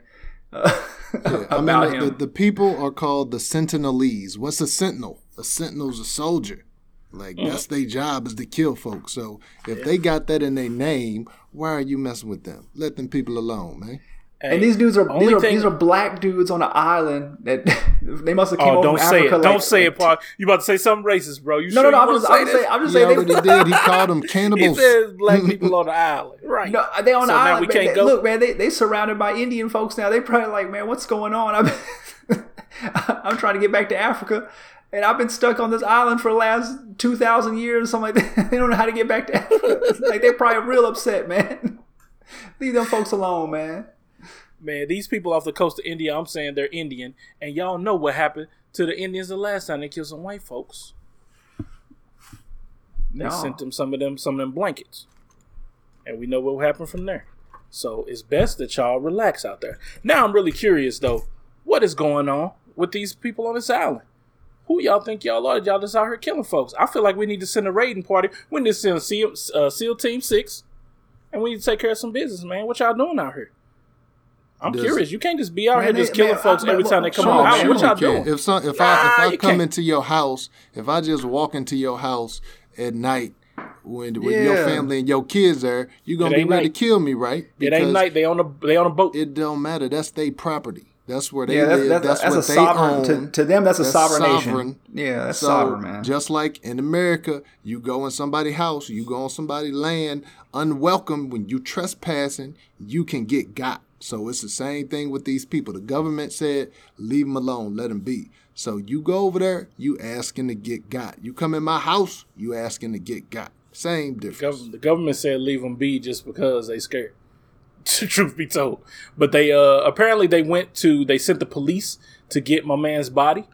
Uh, [LAUGHS] yeah, I mean, the, the, people are called the Sentinelese. What's a sentinel? A sentinel's a soldier. Like mm. that's their job is to kill folks. So if yeah. they got that in their name, why are you messing with them? Let them people alone, man. Hey, and these dudes are these are, thing, these are black dudes on an island that [LAUGHS] they must have came oh, don't say Africa it. Like, don't say it, Paul. You about to say something racist, bro? You no, sure no, no. I'm just, I'm just saying. I'm just he saying. Already did. He [LAUGHS] called them cannibals. he says black [LAUGHS] people on the island, right? No, they on so the island. We can't they, go. Look, man, they they surrounded by Indian folks now. They probably like, man, what's going on? I'm I'm trying to get back to Africa and I've been stuck on this island for the last two thousand years, something like that. [LAUGHS] they don't know how to get back to Africa. like they're probably real upset, man. [LAUGHS] Leave them folks alone, man. Man, these people off the coast of India, I'm saying they're Indian, and y'all know what happened to the Indians the last time they killed some white folks. They no. sent them some of them some of them blankets, and we know what happened from there. So it's best that y'all relax out there. Now I'm really curious though, what is going on with these people on this island? Who y'all think y'all are? Y'all just out here killing folks. I feel like we need to send a raiding party. We need to send SEAL, uh, SEAL Team Six, and we need to take care of some business, man. What y'all doing out here? I'm Does, curious. You can't just be out man, here just killing man, folks I, every time they come on. What y'all doing? If some, if I if I come can't. into your house, if I just walk into your house at night when with yeah. your family and your kids there, you're gonna be ready night. to kill me, right? Because it ain't night. They on a they on a boat. It don't matter. That's their property. That's where they yeah, that's, live. That's, that's, that's what they sovereign, own. To, to them, that's, that's a sovereign, sovereign, nation. Yeah, that's so, sovereign, man. Just like in America, you go in somebody's house, you go on somebody's land, unwelcome. When you trespassing, you can get got. So it's the same thing with these people. The government said, leave them alone, let them be. So you go over there, you asking to get got. You come in my house, you asking to get got. Same difference. The government said leave them be just because they scared. [LAUGHS] truth be told. But they uh apparently they went to they sent the police to get my man's body.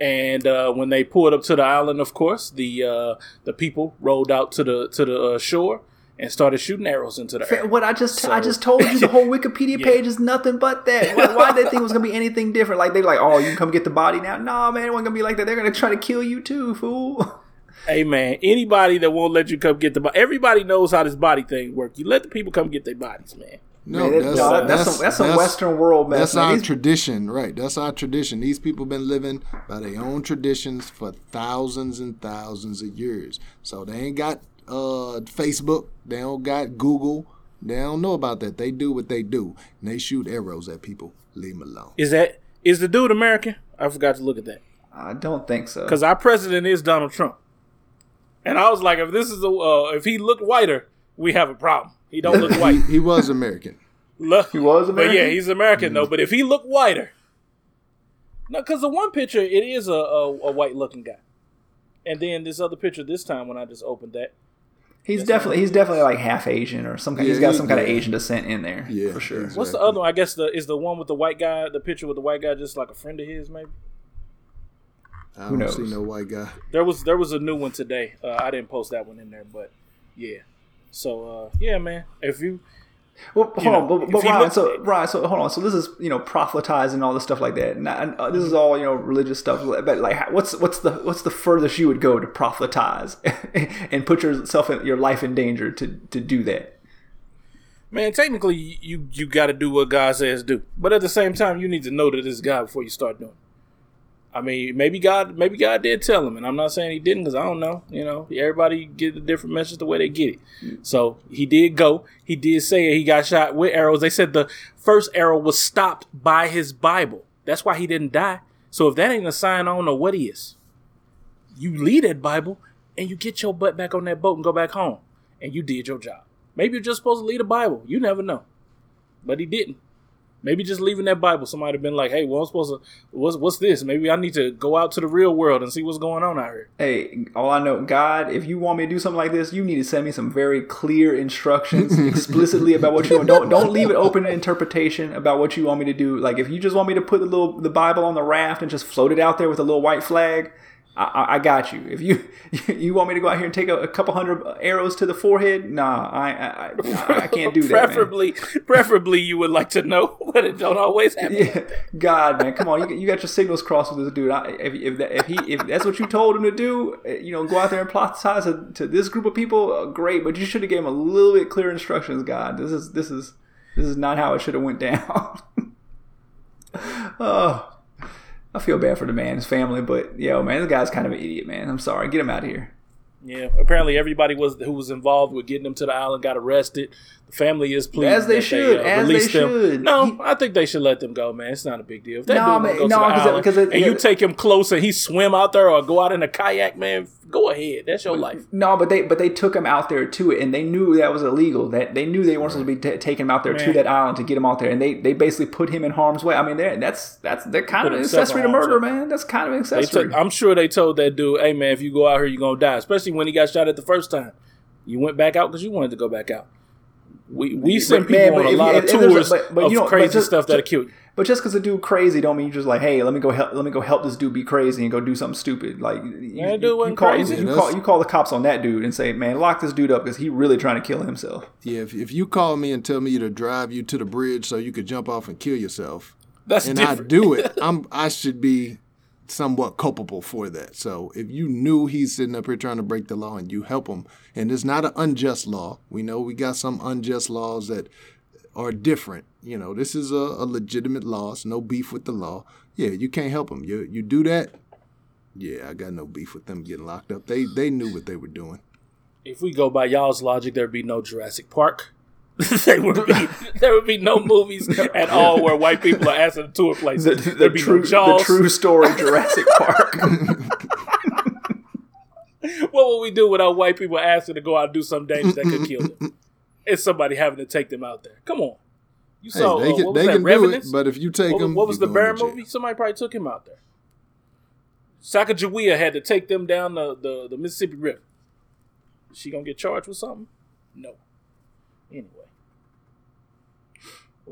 And uh, when they pulled up to the island, of course, the uh, the people rolled out to the to the uh, shore and started shooting arrows into the air. What I just So- I just told you the [LAUGHS] whole Wikipedia Yeah. page is nothing but that. Why, why did they think it was gonna be anything different? Like they're like, oh, you can come get the body now. No, man, it wasn't gonna be like that. They're gonna try to kill you too, fool. [LAUGHS] Hey man, anybody that won't let you come get the body, everybody knows how this body thing work. You let the people come get their bodies, man. No, Man, that- no, that's, some, that's some Western world mess. That's man. our These- tradition, right? That's our tradition. These people been living by their own traditions for thousands and thousands of years. So they ain't got uh, Facebook. They don't got Google. They don't know about that. They do what they do, and they shoot arrows at people. Leave them alone. Is that is the dude American? I forgot to look at that I don't think so. because our president is Donald Trump, and I was like, if this is a uh, if he looked whiter, we have a problem. He don't look white. He was American. Look, He was but yeah, American? he's American though. But if he looked whiter, no, because the one picture it is a, a, a white looking guy, and then this other picture this time when I just opened that, He's definitely he's definitely like half Asian or some kind. Yeah, he's got he- some kind of. Asian descent in there. Yeah, for sure. he's- what's the other one? I guess the is the one with the white guy, the picture with the white guy, just like a friend of his, maybe. I don't knows? see no white guy. There was there was a new one today. Uh, I didn't post that one in there, but yeah. So uh, yeah, man. If you Well, hold You on, know, but, but Ryan, so Ryan, so hold on. So this is you know proselytizing all this stuff like that. And, and, uh, this is all you know religious stuff. But like, what's what's the what's the furthest you would go to proselytize [LAUGHS] and put yourself in your life in danger to to do that? man, technically you you got to do what God says do, but at the same time you need to know that it's God before you start doing. it. I mean, maybe God, maybe God did tell him, and I'm not saying he didn't because I don't know. You know, everybody get a different message the way they get it. So he did go. He did say he got shot with arrows. They said the first arrow was stopped by his Bible. That's why he didn't die. So if that ain't a sign, I don't know what is. You lead that Bible and you get your butt back on that boat and go back home, and you did your job. Maybe you're just supposed to lead a Bible. You never know, but he didn't. Maybe just leaving that Bible, somebody have been like, "Hey, well, I'm supposed to. What's what's this? Maybe I need to go out to the real world and see what's going on out here." Hey, all I know, God, if you want me to do something like this, you need to send me some very clear instructions [LAUGHS] explicitly about what you want. Don't don't leave it [LAUGHS] open to interpretation about what you want me to do. Like if you just want me to put the little the Bible on the raft and just float it out there with a little white flag, I, I, I got you. If you [LAUGHS] you want me to go out here and take a, a couple hundred arrows to the forehead, nah, I I, I, I can't do that. preferably, preferably, you would like to know, [LAUGHS] but it don't always happen. Yeah, God, man, come on! You, you got your signals crossed with this dude. I, if if, that, if he if that's what you told him to do, eh, you know, go out there and proselytize to, to this group of people, uh, great. But you should have gave him a little bit clearer instructions, God. This is this is this is not how it should have went down. [LAUGHS] oh, I feel bad for the man, his family, but yo, man, the guy's kind of an idiot, man. I'm sorry. Get him out of here. Yeah, apparently everybody was who was involved with getting them to the island got arrested. Family is pleading As they should, uh, as they them. should. No, He- I think they should let them go, man. It's not a big deal. If that No, dude man, go to no, the 'cause it- island because and you take him close and he swim out there or go out in a kayak, man, go ahead. That's your life. No, but they but they took him out there to it, and they knew that was illegal. That they knew they weren't supposed to be t- taking him out there to that island to get him out there, and they, they basically put him in harm's way. I mean, that's that's they're kind of an accessory to murder, way. man. That's kind of an accessory. took, I'm sure they told that dude, "Hey, man, if you go out here, you're gonna die." Especially when he got shot at the first time. You went back out because you wanted to go back out. We we send people but on a if- lot if- of if a- tours but- but of you know- but crazy just- stuff that'll kill you. but just because a dude crazy don't mean you just like, hey, let me go help, let me go help this dude be crazy and go do something stupid. Like, you, Man, dude you, wasn't call, crazy. You, Yeah, call you call the cops on that dude and say, man, lock this dude up because he really trying to kill himself. Yeah, if, if you call me and tell me to drive you to the bridge so you could jump off and kill yourself, That's and different. I do it, [LAUGHS] I'm I should be somewhat culpable for that. So if you knew he's sitting up here trying to break the law and you help him, and it's not an unjust law. We know we got some unjust laws that are different. You know, this is a, a legitimate law. It's no beef with the law. Yeah, you can't help him. You you do that. Yeah, I got no beef with them getting locked up. They they knew what they were doing. if we go by y'all's logic, there'd be no Jurassic Park. [LAUGHS] there would be there would be no movies [LAUGHS] at all where white people are asked to tour places. The, the, there'd true, no the true story [LAUGHS] Jurassic Park. What would we do without white people asking to go out and do something dangerous that could kill them? It's somebody having to take them out there. Come on, you Hey, saw they uh, can what they that? can do it, but if you take what, them, what was the bear movie? Somebody probably took him out there. Sacagawea had to take them down the, the, the Mississippi River. Is she gonna get charged with something? No. Anyway,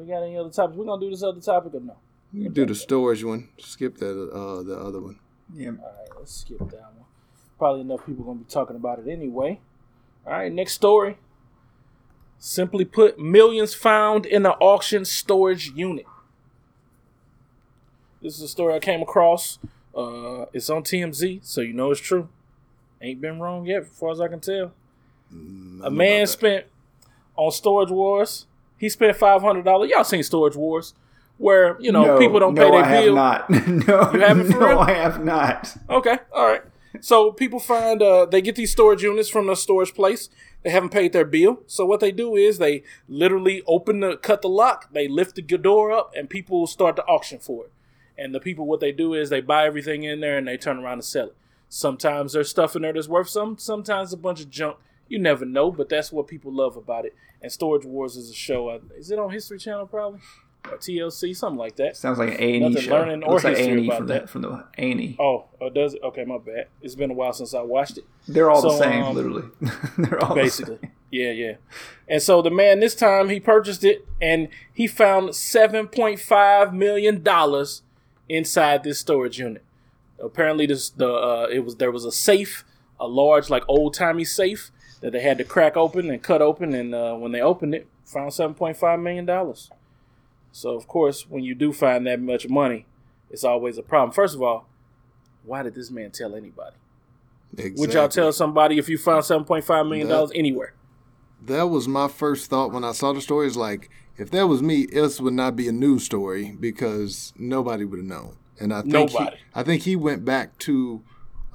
We got any other topics? We're gonna do this other topic or no? You can do the storage one. Skip that uh the other one. Yeah. All right, let's skip that one. Probably enough people gonna be talking about it anyway. All right, next story. Simply put, millions found in an auction storage unit. This is a story I came across. Uh, it's on TMZ, so you know it's true. Ain't been wrong yet, as far as I can tell. Mm, I A know man spent on Storage Wars. He spent five hundred dollars. Y'all seen Storage Wars, where you know no, people don't no, pay their I have bill. not. [LAUGHS] no, You haven't for no, real? I have not. Okay, all right. So people find uh, they get these storage units from the storage place. They haven't paid their bill, so what they do is they literally open the cut the lock, they lift the door up, and people start to auction for it. And the people, what they do is they buy everything in there and they turn around and sell it. Sometimes there's stuff in there that's worth some. Sometimes a bunch of junk. You never know, but that's what people love about it. And Storage Wars is a show. Is it on History Channel probably or TLC, something like that? Sounds like an A and E show. learning or like history about from that. the from the A and E. Oh, oh, does it? Okay, my bad. It's been a while since I watched it. They're all the same, um, literally. [LAUGHS] They're all the basically. same. Yeah, yeah. And so the man this time he purchased it and he found seven point five million dollars inside this storage unit. Apparently, this the uh, it was there was a safe, a large like old timey safe that they had to crack open and cut open, and uh, when they opened it, found seven point five million dollars. So of course, when you do find that much money, it's always a problem. First of all, why did this man tell anybody? Would y'all tell somebody if you found seven point five million dollars anywhere? That was my first thought when I saw the story. Is like, if that was me, this would not be a news story because nobody would have known. And I think Nobody. He, I think he went back to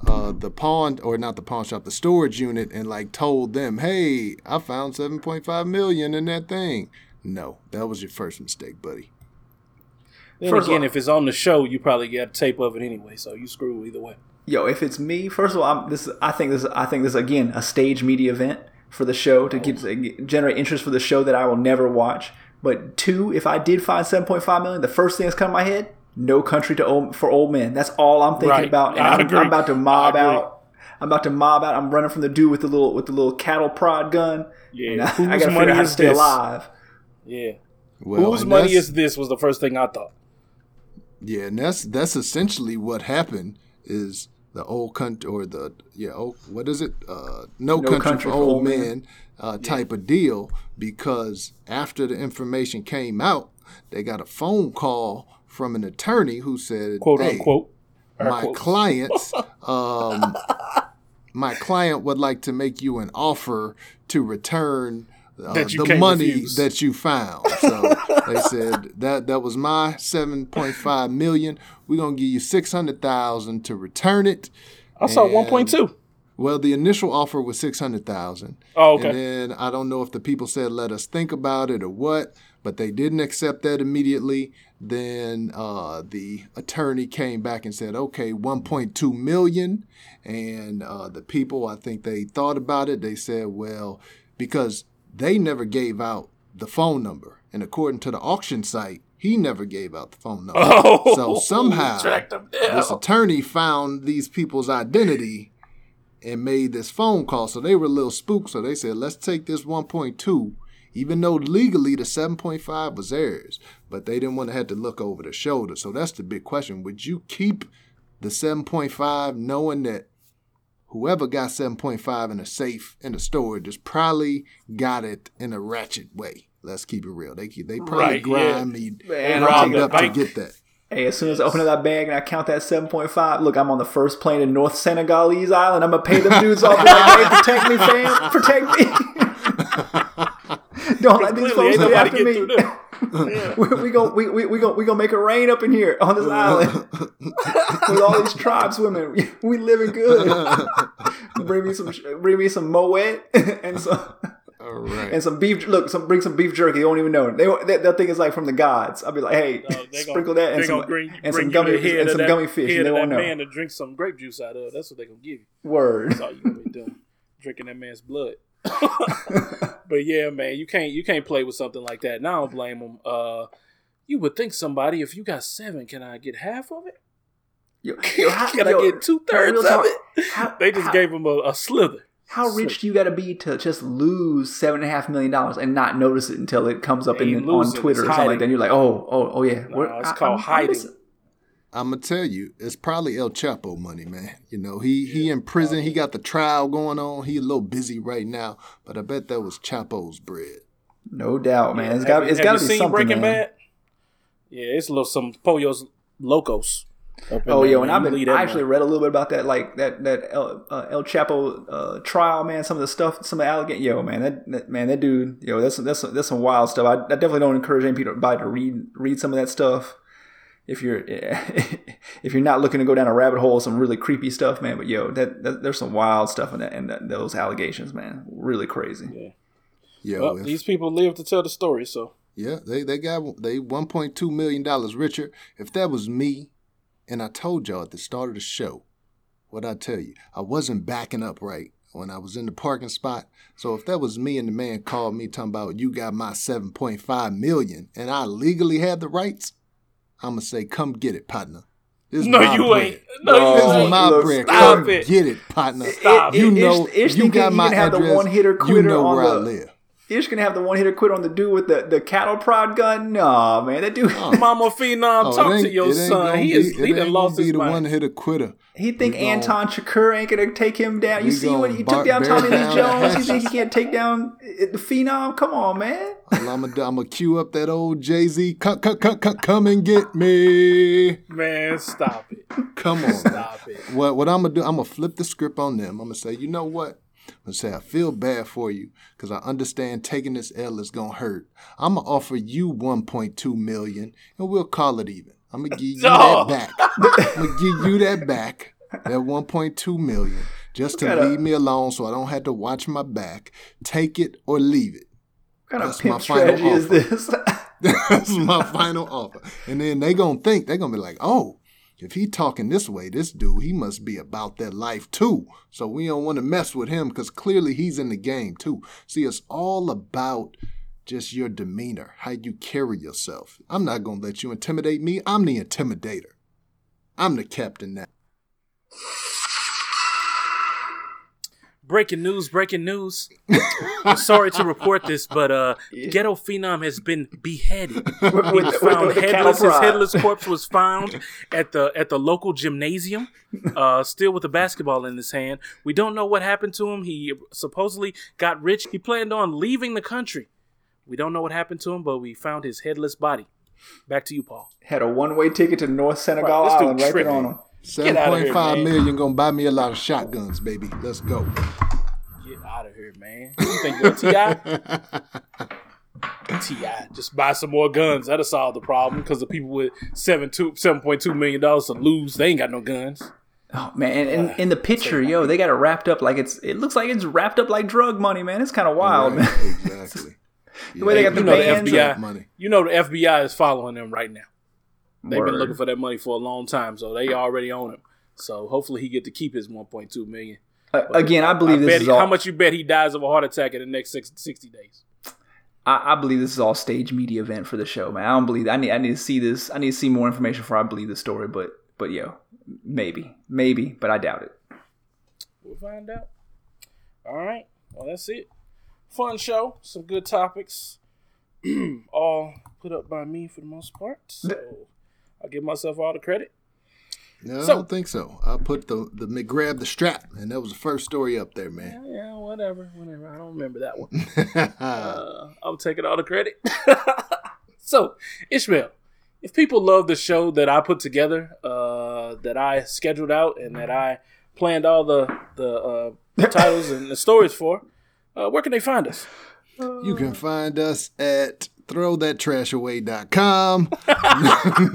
uh, the pawn or not the pawn shop, the storage unit, and like told them, "Hey, I found seven point five million in that thing." No, that was your first mistake, buddy. Then First again, all- if it's on the show, you probably get a tape of it anyway, so you screw either way. Yo, if it's me, first of all, I'm, this I think this I think this is, again a stage media event for the show to get, generate interest for the show that I will never watch. But two, if I did find seven point five million, the first thing that's come to my head, No Country to old, for Old Men. That's all I'm thinking Right. about, and I I'm, agree. I'm about to mob out. I'm about to mob out. I'm running from the dude with the little with the little cattle prod gun. Yeah, and I, whose [LAUGHS] I gotta money figure out how to is stay this? alive. Yeah. Well, Whose money is this? Was the first thing I thought. Yeah, and that's that's essentially what happened. Is the old country or the yeah, old, what is it? Uh, no, country, for old men, uh, type of deal. Because after the information came out, they got a phone call from an attorney who said, Quote "Hey, unquote. My quotes. clients, [LAUGHS] um, my client would like to make you an offer to return uh, the money refuse. that you found. So they [LAUGHS] said that that was my seven point five million. We're gonna give you six hundred thousand to return it. I saw one point two. Well, the initial offer was six hundred thousand. Oh, okay. And then I don't know if the people said let us think about it or what, but they didn't accept that immediately. Then uh, the attorney came back and said, okay, 1.2 million. And uh, the people, I think they thought about it. They said, well, because they never gave out the phone number. And according to the auction site, he never gave out the phone number. [LAUGHS] Oh, so somehow tracked them down. this attorney found these people's identity and made this phone call. So they were a little spooked. So they said, let's take this 1.2, even though legally the 7.5 was theirs, but they didn't want to have to look over the shoulder. So that's the big question. Would you keep the 7.5 knowing that whoever got 7.5 in a safe in the storage just probably got it in a ratchet way? Let's keep it real. They they probably Right, yeah. me Man, Robbed robbed the up to get that. Hey, as soon as I open up that bag and I count that 7.5, look, I'm on the first plane in North Sentinelese Island. I'm going to pay them dudes off. Be like, hey, protect me, fam. Protect me. [LAUGHS] [LAUGHS] Don't let these folks ain't get after get me. Yeah. [LAUGHS] we, we go we, we, we go we gonna make it rain up in here on this uh, island [LAUGHS] with all these tribeswomen. We, we living good. bring me some bring me some moet and some All right. and some beef. Look, some bring some beef jerky. They won't even know. They that, that thing is like from the gods. I'll be like, hey, No, they sprinkle gonna, that and some gonna bring, and bring some gummy the and of some that, gummy fish. And they of won't know. man to drink some grape juice out of. That's what they gonna give you. Word. That's all you gonna be doing, drinking that man's blood. [LAUGHS] but yeah, man, you can't you can't play with something like that. And I don't blame them. Uh, you would think somebody, if you got seven, can I get half of it? Yo, [LAUGHS] yo, how- Can yo, I get two thirds of it? how- [LAUGHS] They just how- gave him a, a slither. How rich do you got to be to just lose seven and a half million dollars and not notice it until it comes up in, on Twitter or something like that? And you're like, oh, oh, oh yeah. No, it's I- called I'm- I'm hiding. missing- I'm gonna tell you, it's probably El Chapo money, man. You know, he he in prison. He got the trial going on. He a little busy right now, but I bet that was Chapo's bread. No doubt, man. It's got you- it's have got to be seen something, Breaking man. Bad? Yeah, it's a little some Pollos Locos. Oh, there, yo, and. I've been I actually man. read a little bit about that, like that that El, uh, El Chapo uh, trial, man. Some of the stuff, some of the allegation, yo, man, that, that man, that dude, yo, that's that's that's some wild stuff. I, I definitely don't encourage anybody to read read some of that stuff. If you're [LAUGHS] if you're not looking to go down a rabbit hole, some really creepy stuff, man. But yo, that, that there's some wild stuff in that and those allegations, man. Really crazy. Yeah, Well, if- these people live to tell the story, so yeah, they they got they 1.2 million dollars richer. If that was me, and I told y'all at the start of the show, what I tell you, I wasn't backing up right when I was in the parking spot. So if that was me and the man called me talking about you got my 7.5 million and I legally had the rights, I'ma say, come get it, partner. This no, you bread. ain't. No, This you is ain't. my Look, bread. stop Come it. get it, partner. Stop You Ish- know, Ish you got my can address. you quitter know on where I the- live. Ish gonna have the one hitter quit on the dude with the, the cattle prod gun. Nah, man, that dude. [LAUGHS] Mama Phenom, Oh, talk to your son. He is. it He ain't done lost be his the mind. one hitter quitter. He think We gon- Anton Chigurh ain't gonna take him down. You see what he bar- took down Tommy Lee Jones. the You think he can't take down uh, the phenom? Come on, man. All I'm gonna I'm gonna cue up that old Jay Z. Come, come, come, come, come and get me. Man, stop it. Come on. man. Stop it. What what I'm gonna do? I'm gonna flip the script on them. I'm gonna say, you know what? I'm gonna say I feel bad for you because I understand taking this L is gonna hurt. I'm gonna offer you 1.2 million and we'll call it even. I'm gonna give you [LAUGHS] Oh. that back. I'm gonna give you that back. That 1.2 million just to leave me alone so I don't have to watch my back. Take it or leave it. What kind That's of my pimp final strategy is offer. this? [LAUGHS] [LAUGHS] That's my final offer. And then they gonna think they're gonna be like, oh, if he talking this way, this dude, he must be about that life too. So we don't want to mess with him because clearly he's in the game too. See, it's all about just your demeanor, how you carry yourself. I'm not gonna let you intimidate me. I'm the intimidator. I'm the captain now. Breaking news! Breaking news! I'm sorry to report this, but uh, Ghetto Phenom has been beheaded. He was found headless. His headless corpse was found at the at the local gymnasium, uh, still with a basketball in his hand. We don't know what happened to him. He supposedly got rich. He planned on leaving the country. We don't know what happened to him, but we found his headless body. Back to you, Paul. Had a one way ticket to North Sentinel Right, Island right there on him. Seven outta here, point five man. million gonna buy me a lot of shotguns, baby. Let's go. Get out of here, man. You think you're T.I.? [LAUGHS] T.I., just buy some more guns. That'll solve the problem. Because the people with seven two seven point two million dollars to lose, they ain't got no guns. Oh man, and, and ah, in the picture, yo, they got it wrapped up like it's. It looks like it's wrapped up like drug money, man. It's kind of wild, Right, man. [LAUGHS] exactly. The way they got the you know the. FBI. money. You know the FBI is following them right now. They've Word. been looking for that money for a long time, so they already own him. So hopefully he get to keep his one point two million. Uh, again, I I believe bet this he, all. how much you bet he dies of a heart attack in the next six, 60 days. I, I believe this is all stage media event for the show, man. I don't believe. I need. I need to see this. I need to see more information before I believe the story. But, but yo, maybe, maybe, but I doubt it. We'll find out. All right. Well, that's it. Fun show. Some good topics. [CLEARS THROAT] all put up by me for the most part. So I'll give myself all the credit. No, So- I don't think so. I put the the McGrab the strap, and that was the first story up there, man. yeah, whatever. Whatever. I don't remember that one. [LAUGHS] Uh, I'm taking all the credit. [LAUGHS] so, Ishmael, if people love the show that I put together, uh, that I scheduled out, and that I planned all the the uh, titles and the stories for, uh, where can they find us? you can find us at throwthattrashaway.com.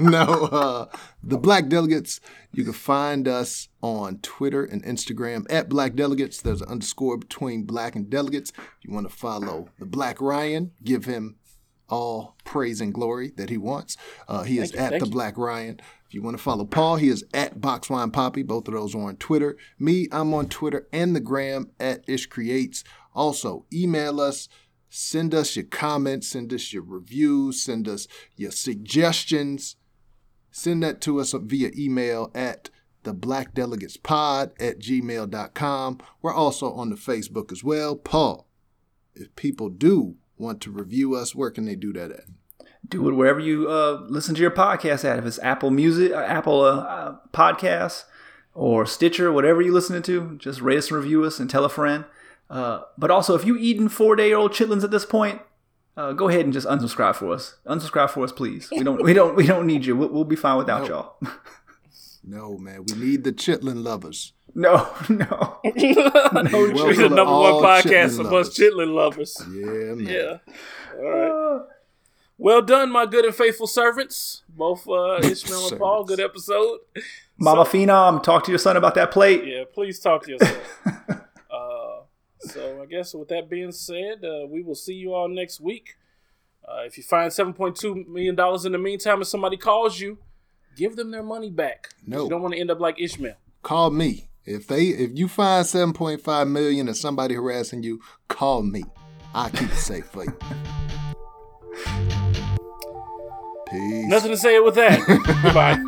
[LAUGHS] no, uh, the Black Delegates, you can find us on Twitter and Instagram at Black Delegates. There's an underscore between Black and Delegates. If you want to follow the Black Ryan, give him all praise and glory that he wants. Uh, he is you, at the you. Black Ryan. If you want to follow Paul, he is at Boxwine Poppy. Both of those are on Twitter. Me, I'm on Twitter and the gram at Ish Creates. Also, email us. Send us your comments, send us your reviews, send us your suggestions. Send that to us via email at the Black Delegates Pod at gmail.com. We're also on the Facebook as well. Paul, if people do want to review us, where can they do that at? Do it wherever you uh, listen to your podcast at. If it's Apple Music, uh, Apple uh, uh, Podcasts, or Stitcher, whatever you're listening to, just rate us and review us and tell a friend. Uh, but also, if you eating four day old chitlins at this point, uh, go ahead and just unsubscribe for us. Unsubscribe for us, please. We don't, we don't, we don't need you. We'll, we'll be fine without y'all. No, man, we need the chitlin lovers. No, no, [LAUGHS] no. We're the number one podcast amongst chitlin lovers. Yeah, man. Yeah. All right. Well done, my good and faithful servants. Both uh, [LAUGHS] Ishmael and Paul. Good episode. Mama so, Phenom, talk to your son about that plate. Yeah, please talk to your son. [LAUGHS] so I guess with that being said, uh, we will see you all next week. Uh, if you find seven point two million dollars in the meantime, and somebody calls you, give them their money back. No, you don't want to end up like Ishmael. Call me if they if you find seven point five million and somebody harassing you. Call me. I keep it safe for you. [LAUGHS] Peace. Nothing to say with that. [LAUGHS] Goodbye.